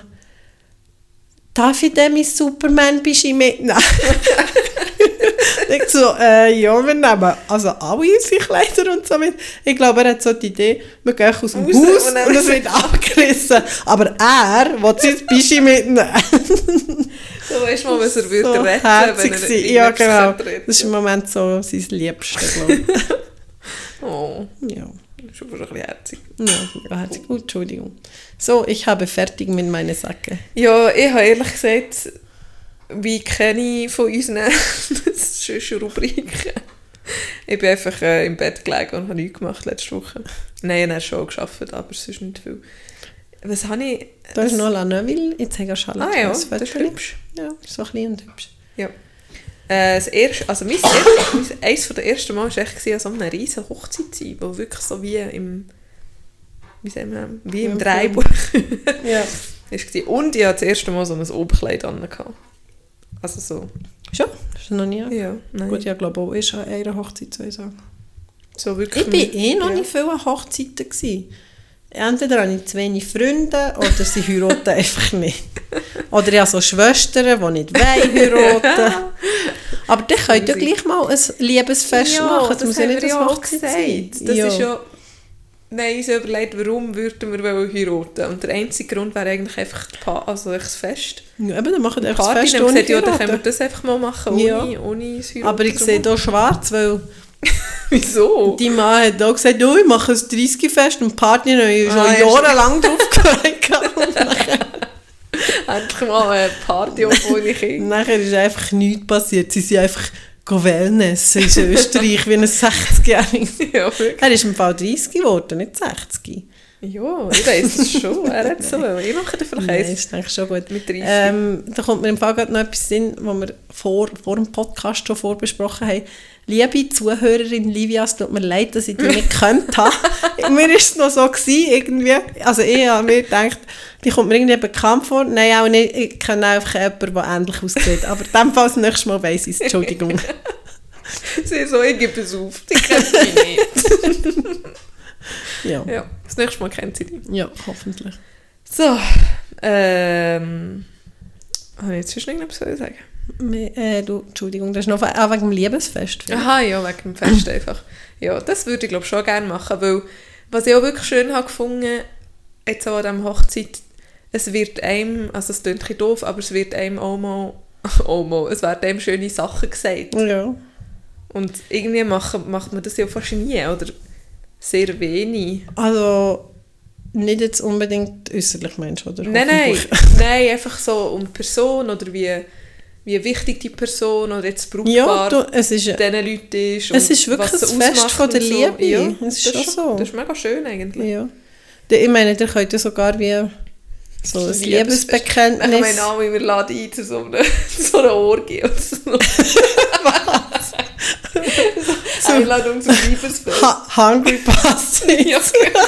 darf ich denn mein Superman-Bischi mitnehmen? <laughs> ich so, äh, ja, wir nehmen also alle unsere Kleider und so mit. Ich glaube, er hat so die Idee, wir gehen aus dem Haus und und es wird <laughs> abgerissen. Aber er will sein Bischi mitnehmen. <laughs> So weisst du mal, was er würde so retten, wenn er. Ja, genau. Das ist im Moment so sein Liebste, glaube ich. Oh, ja. ist schon ein bisschen herzig. Ja, mega herzig. Oh, Entschuldigung. So, ich habe fertig mit meinen Sachen. Ja, ich habe ehrlich gesagt, wie kenne ich von unseren <laughs> ist schon Rubriken. Ich bin einfach äh, im Bett gelegen und habe nichts gemacht letzte Woche. Nein, ich habe schon gearbeitet, aber sonst nicht viel. Was habe ich... Da ist noch La Neuville, jetzt habe ich schon Ah ja, das ist hübsch. Ja, so klein und hübsch. Ja. Äh, das erste, also mein, erste, eines der ersten Mal war echt an so einer riesen Hochzeit sein, wo wirklich so wie im... Wie sagen wir, wie im Dreibuch Ja. <laughs> Und ich hatte das erste Mal so ein Oberkleid an. Also so... Schon? Hast du noch nie? Ja, nein. Gut, ich glaube auch, ich an einer Hochzeit soll ich sagen. So Ich war eh noch ja. nicht viel an Hochzeiten. Gewesen. Entweder habe ich zu wenig Freunde oder sie heiraten <laughs> einfach nicht. Oder ich habe so Schwestern, die nicht wollen heiraten. <laughs> Aber dann könnt ihr Muss ich- gleich mal ein Liebesfest machen. das, muss haben ja nicht ja auch Hochzeit gesagt. sein. Das ja. ist ja... Nein, uns überlegt, warum würden wir wollen heiraten Und der einzige Grund wäre eigentlich einfach also das Fest. Ja, eben, dann machen wir einfach das Fest ohne gesagt, ja, dann können wir das einfach mal machen, ohne, Ja. ohne das Heiraten Aber ich sehe hier schwarz, weil <laughs> <laughs> Wieso? Die Mann hat auch gesagt, oh, ich mache ein 30-Fest und die Partner haben schon Ah, ja, jahrelang drauf <laughs> Endlich mal eine Party ohne <laughs> Kinder. nachher ist einfach nichts passiert. Sie sind einfach Wellness in Österreich wie ein 60-Jähriger. ja. Er ist im Fall 30 geworden, nicht 60. Ja, ich weiß es schon. Er hat so. Ich mache dir vielleicht Nein, eins ist eigentlich schon gut. mit 30. Ähm, da kommt mir im Fall gerade noch etwas Sinn, was wir vor, vor dem Podcast schon vorbesprochen haben. Liebe Zuhörerin Livia, es tut mir leid, dass ich dich nicht <laughs> gekannt habe. mir war es noch so, gewesen, irgendwie. Also ich habe mir gedacht, die kommt mir irgendwie bekannt vor. Nein, auch nicht. Ich kenne einfach jemanden, der ähnlich aussieht. Aber in dem Fall das nächste Mal weiss ich es. Entschuldigung. <laughs> Sie so, ich gebe es auf. Die kennt mich nicht. <laughs> ja. ja, das nächste Mal kennt sie dich. ja, hoffentlich. So, ähm... Habe ich jetzt schon irgendetwas zu sagen? Me- Äh, du, Entschuldigung, das ist noch auch wegen dem Liebesfest. Aha, ja, wegen dem Fest einfach. Ja, das würde ich glaube schon gerne machen, weil was ich auch wirklich schön habe gefunden, jetzt auch an dieser Hochzeit, es wird einem, also es klingt ein doof, aber es wird einem auch mal, <laughs> auch mal, es werden einem schöne Sachen gesagt. Ja. Und irgendwie macht, macht man das ja fast nie, oder sehr wenig. Also, nicht jetzt unbedingt äußerlich Mensch, oder? Nein, nein, <laughs> nein, einfach so um die Person oder wie, wie wichtig die Person oder jetzt Ja, brauchbar du, es ist... diesen Leuten ist. Es ist wirklich ein Fest von der und so. Liebe. Ja, Es ist das schon so. Das ist mega schön eigentlich. Ja. Ich meine, der könnte sogar wie so ein Liebesfest. Ich Liebesbekenntnis. meine wir laden ein zu so einer, <laughs> zu so einer Orgie so. <laughs> Einladung zum Liebesfest. Ha Hungry Passes. <laughs> ja, genau.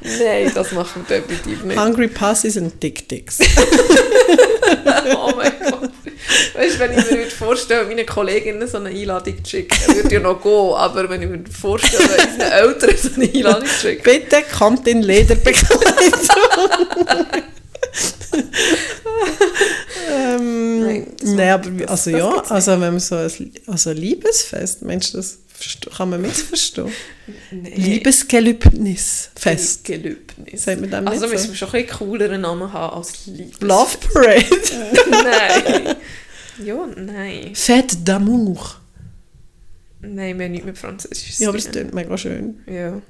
Nein, das machen wir definitiv nicht. Hungry Passes und Dick Dicks. <laughs> Oh mein Gott. Weißt du, wenn ich mir würde vorstellen, meine Kolleginnen so eine Einladung zu schicken, würde ja noch gehen, aber wenn ich mir vorstelle, unseren Eltern so eine Einladung zu schicken. Bitte kommt in Lederbekleidung. <laughs> ähm, Nein, wie- das- also das ja, also wenn man so ein, also Liebesfest, Mensch, das kann man missverstehen. Nee. Liebesgelübnis Fest. Gelübnis. Sagt man dem Also nicht müssen so? wir schon ein bisschen cooleren Namen haben als Liebes. Love Parade. <laughs> nein. Ja, nein. Fête d'amour. Nein, wir haben nichts mit Französisch. Ja, aber es klingt mega schön. Ja.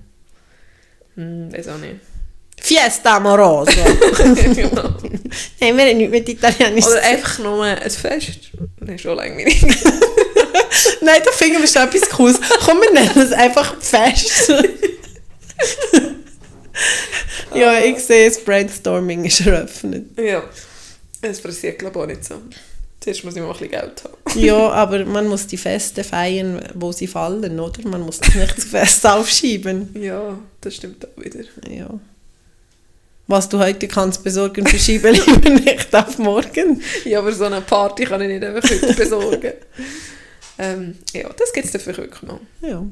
Hm, weiß auch nicht. Fiesta amorosa. Genau. <laughs> Nein, wir haben nichts mit Italienisch. Oder einfach nur ein Fest. Nein, schon lange nicht. <laughs> Nein, da finden wir schon etwas Cooles. Komm, wir nennen es einfach Fest. <laughs> ja, ich sehe, das Brainstorming ist eröffnet. ja. Es passiert, glaube ich, auch nicht so. Zuerst muss ich mal ein bisschen Geld haben. Ja, aber man muss die Feste feiern, wo sie fallen, oder? Man muss das nicht zu fest aufschieben. Ja, das stimmt auch wieder. Ja. Was du heute kannst besorgen, verschiebe <laughs> lieber nicht auf morgen. Ja, aber so eine Party kann ich nicht einfach heute besorgen. <laughs> ähm, ja, das gibt es dafür wirklich noch. Ja.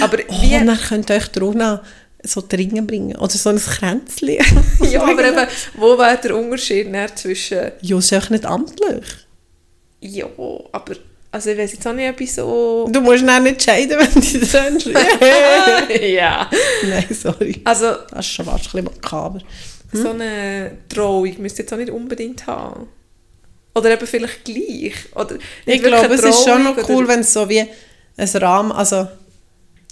Aber Oh, wie... dann könnt ihr euch Runa so Dringen bringen. Oder so ein Kränzchen. <laughs> ja, aber eben, wo wäre der Unterschied zwischen... Ja, ist auch nicht amtlich. Ja, aber... Also ich weiß jetzt auch nicht, ob ich so... Du musst dann nicht scheiden, wenn du trennst. <laughs> ja. Nein, sorry. Also Das ist schon fast ein bisschen makaber. so eine Trauung müsst ihr jetzt auch nicht unbedingt haben. Oder eben vielleicht gleich. Oder Ich glaube, es ist schon noch cool, wenn es so wie ein Rahmen, also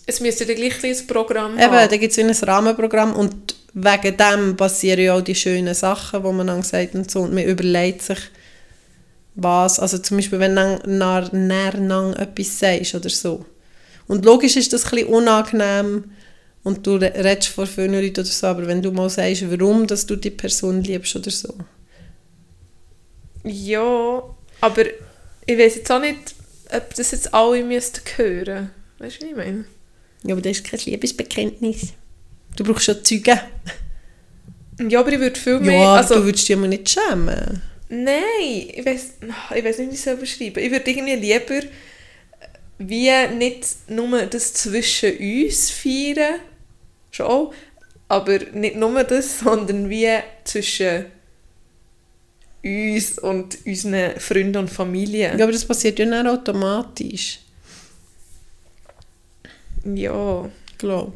Es müsste ja gleich ein Programm eben, haben. da gibt es wie ein Rahmenprogramm und wegen dem passieren ja auch die schönen Sachen, die man dann sagt und so. Und man überlegt sich, was, also zum Beispiel, wenn du nach näher etwas sagst oder so. Und logisch ist das ein bisschen unangenehm und du re- redest vor vielen Leuten oder so, aber wenn du mal sagst, warum dass du die Person liebst oder so. Ja, aber ich weiß jetzt auch nicht, ob das jetzt alle müssten hören. Weißt du, was ich meine? Ja, aber das ist kein Liebesbekenntnis. Du brauchst schon Zeugen. Ja, aber ich würde viel mehr... Ja, also, du würdest dich mal nicht schämen. Nein, ich weiß ich weiß nicht, wie ich es beschreiben Ich würde irgendwie lieber wie nicht nur das zwischen uns feiern, schon aber nicht nur das, <laughs> sondern wie zwischen uns und unseren Freunden und Familie. Ja, aber das passiert ja nicht automatisch. Ja. glaube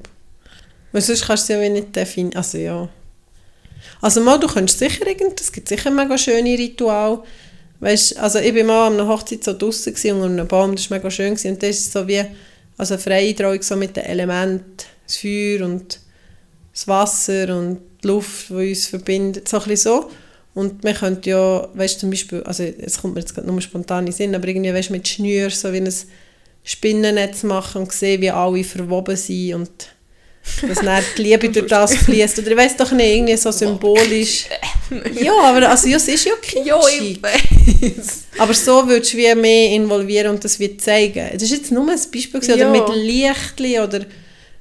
Weil sonst kannst du es ja wie nicht definieren. Also ja. Also mal, du könntest sicher irgend, es gibt sicher mega schöne Rituale. Weißt, also ich war mal an einer Hochzeit so draussen unter einem Baum, das war mega schön gewesen. und das ist so wie, Also eine freie Trauung so mit den Elementen, das Feuer und das Wasser und die Luft, die uns verbindet, so ein so. Und man könnte ja, weißt du, zum Beispiel, also es kommt mir jetzt gerade nur spontan in Sinn, aber irgendwie, weißt du, mit Schnür so wie ein Spinnennetz machen und sehen, wie alle verwoben sind und dass dann die Liebe durch das fließt. Oder ich weiß doch nicht, irgendwie so symbolisch. <laughs> ja, aber also, ja, es ist ja kitschig. weiß. Aber so würdest du wie mehr involvieren und das wird zeigen. Das ist jetzt nur ein Beispiel gewesen, Ja. oder mit Lichtli oder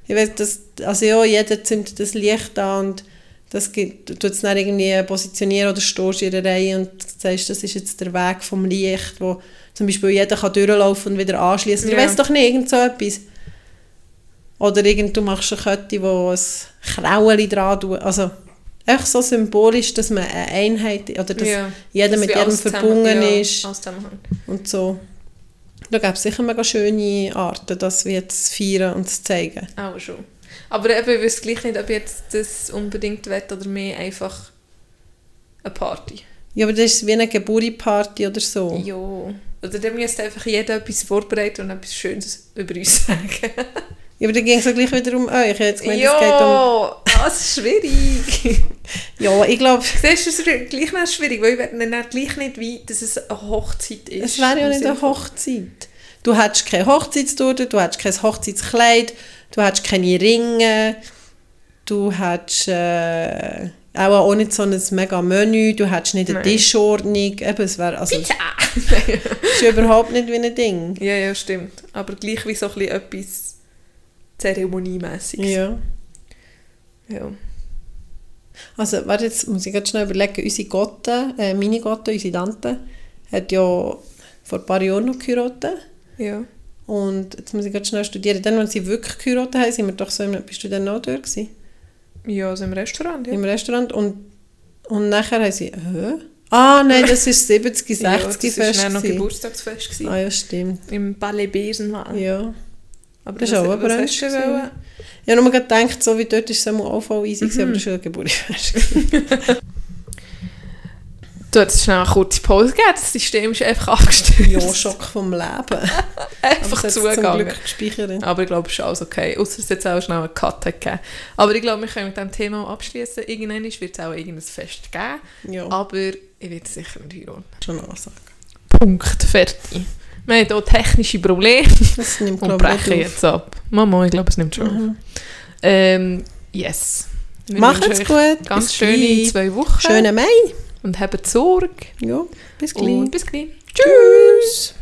ich weiß, das, also ja, jeder zündet das Licht an und das gibt, tust es dann irgendwie positionieren oder stehst in einer Reihe und sagst, das ist jetzt der Weg vom Licht, wo zum Beispiel jeder kann durchlaufen und wieder anschließen. Ich Ja. weiß doch nicht, irgend so etwas. Oder irgend, du machst eine Kette, wo ein Kraueli dran tut. Also einfach so symbolisch, dass man eine Einheit, oder dass Ja. jeder Dass mit wir jedem verbunden ja, ist und so. Da gibt es sicher mega schöne Arten, das wie zu feiern und zu zeigen. Auch schon. Aber eben, ich wüsste gleich nicht, ob ich jetzt das unbedingt will oder mehr einfach eine Party. Ja, aber das ist wie eine Geburtstagsparty oder so. Ja. Oder dann müsste einfach jeder etwas vorbereiten und etwas Schönes über uns <laughs> sagen. Ja, aber dann ging es ja gleich wieder um euch. Ich habe jetzt gemeint, es geht um... Ja, das ist schwierig. <laughs> Ja, ich glaube, Siehst du, es ist gleich noch schwierig, weil ich will dann gleich nicht, wie dass es eine Hochzeit ist. es wäre ja nicht eine Hochzeit. Du hättest keine Hochzeitstorte, du hättest kein Hochzeitskleid, du hättest keine Ringe, du hättest äh, auch, auch nicht so ein mega Menü, du hättest nicht eine Nein. Tischordnung. Eben, es wäre, also, Pizza! <laughs> ist überhaupt nicht wie ein Ding. ja, ja, stimmt. Aber gleich wie so ein bisschen etwas Zeremoniemäßiges. Ja. ja. Also, warte, jetzt muss ich ganz schnell überlegen. Unsere Gotte, äh, meine Gotte, unsere Tante, hat ja vor ein paar Jahren noch geheiratet. ja. Und jetzt muss ich ganz schnell studieren. Dann, als sie wirklich geheiratet haben, sind wir doch so, im, bist du dann noch dort gewesen? Ja, also im Restaurant, ja. Im Restaurant. Und, und nachher haben sie, hä? Ah, nein, das war 70, <laughs> 60 ja, das Fest. war dann noch. Geburtstagsfest. gewesen. Ah ja, stimmt. Im Palais Besenwahl. Ja. Aber Das ist auch ein was Brunch hast du gewesen. wollen? Ich habe nur gedacht, so wie dort ist es auch voll easy, gewesen, aber das war ein Geburtstagsfest. Du hättest schnell eine kurze Pause gegeben, das System ist einfach <laughs> abgestürzt. ja, Schock vom Leben. <laughs> Einfach zugegangen. Aber ich glaube, es ist alles okay. Außer es jetzt auch schnell einen Cut gegeben. Aber ich glaube, wir können mit diesem Thema abschließen. Irgendwann wird es auch irgendein Fest geben. Ja, Aber ich werde es sicher nicht heiraten. schon ansagen. Punkt. Fertig. Wir haben hier technische Probleme Das <laughs> nimmt, und brechen auf. jetzt ab. Mama, ich glaube, es nimmt schon auf. Mhm. Ähm, yes. Wir Macht's gut. Ganz bis schöne gleich. zwei Wochen. Schönen Mai. Und habt Sorge. Ja, bis gleich. Und bis gleich. Tschüss.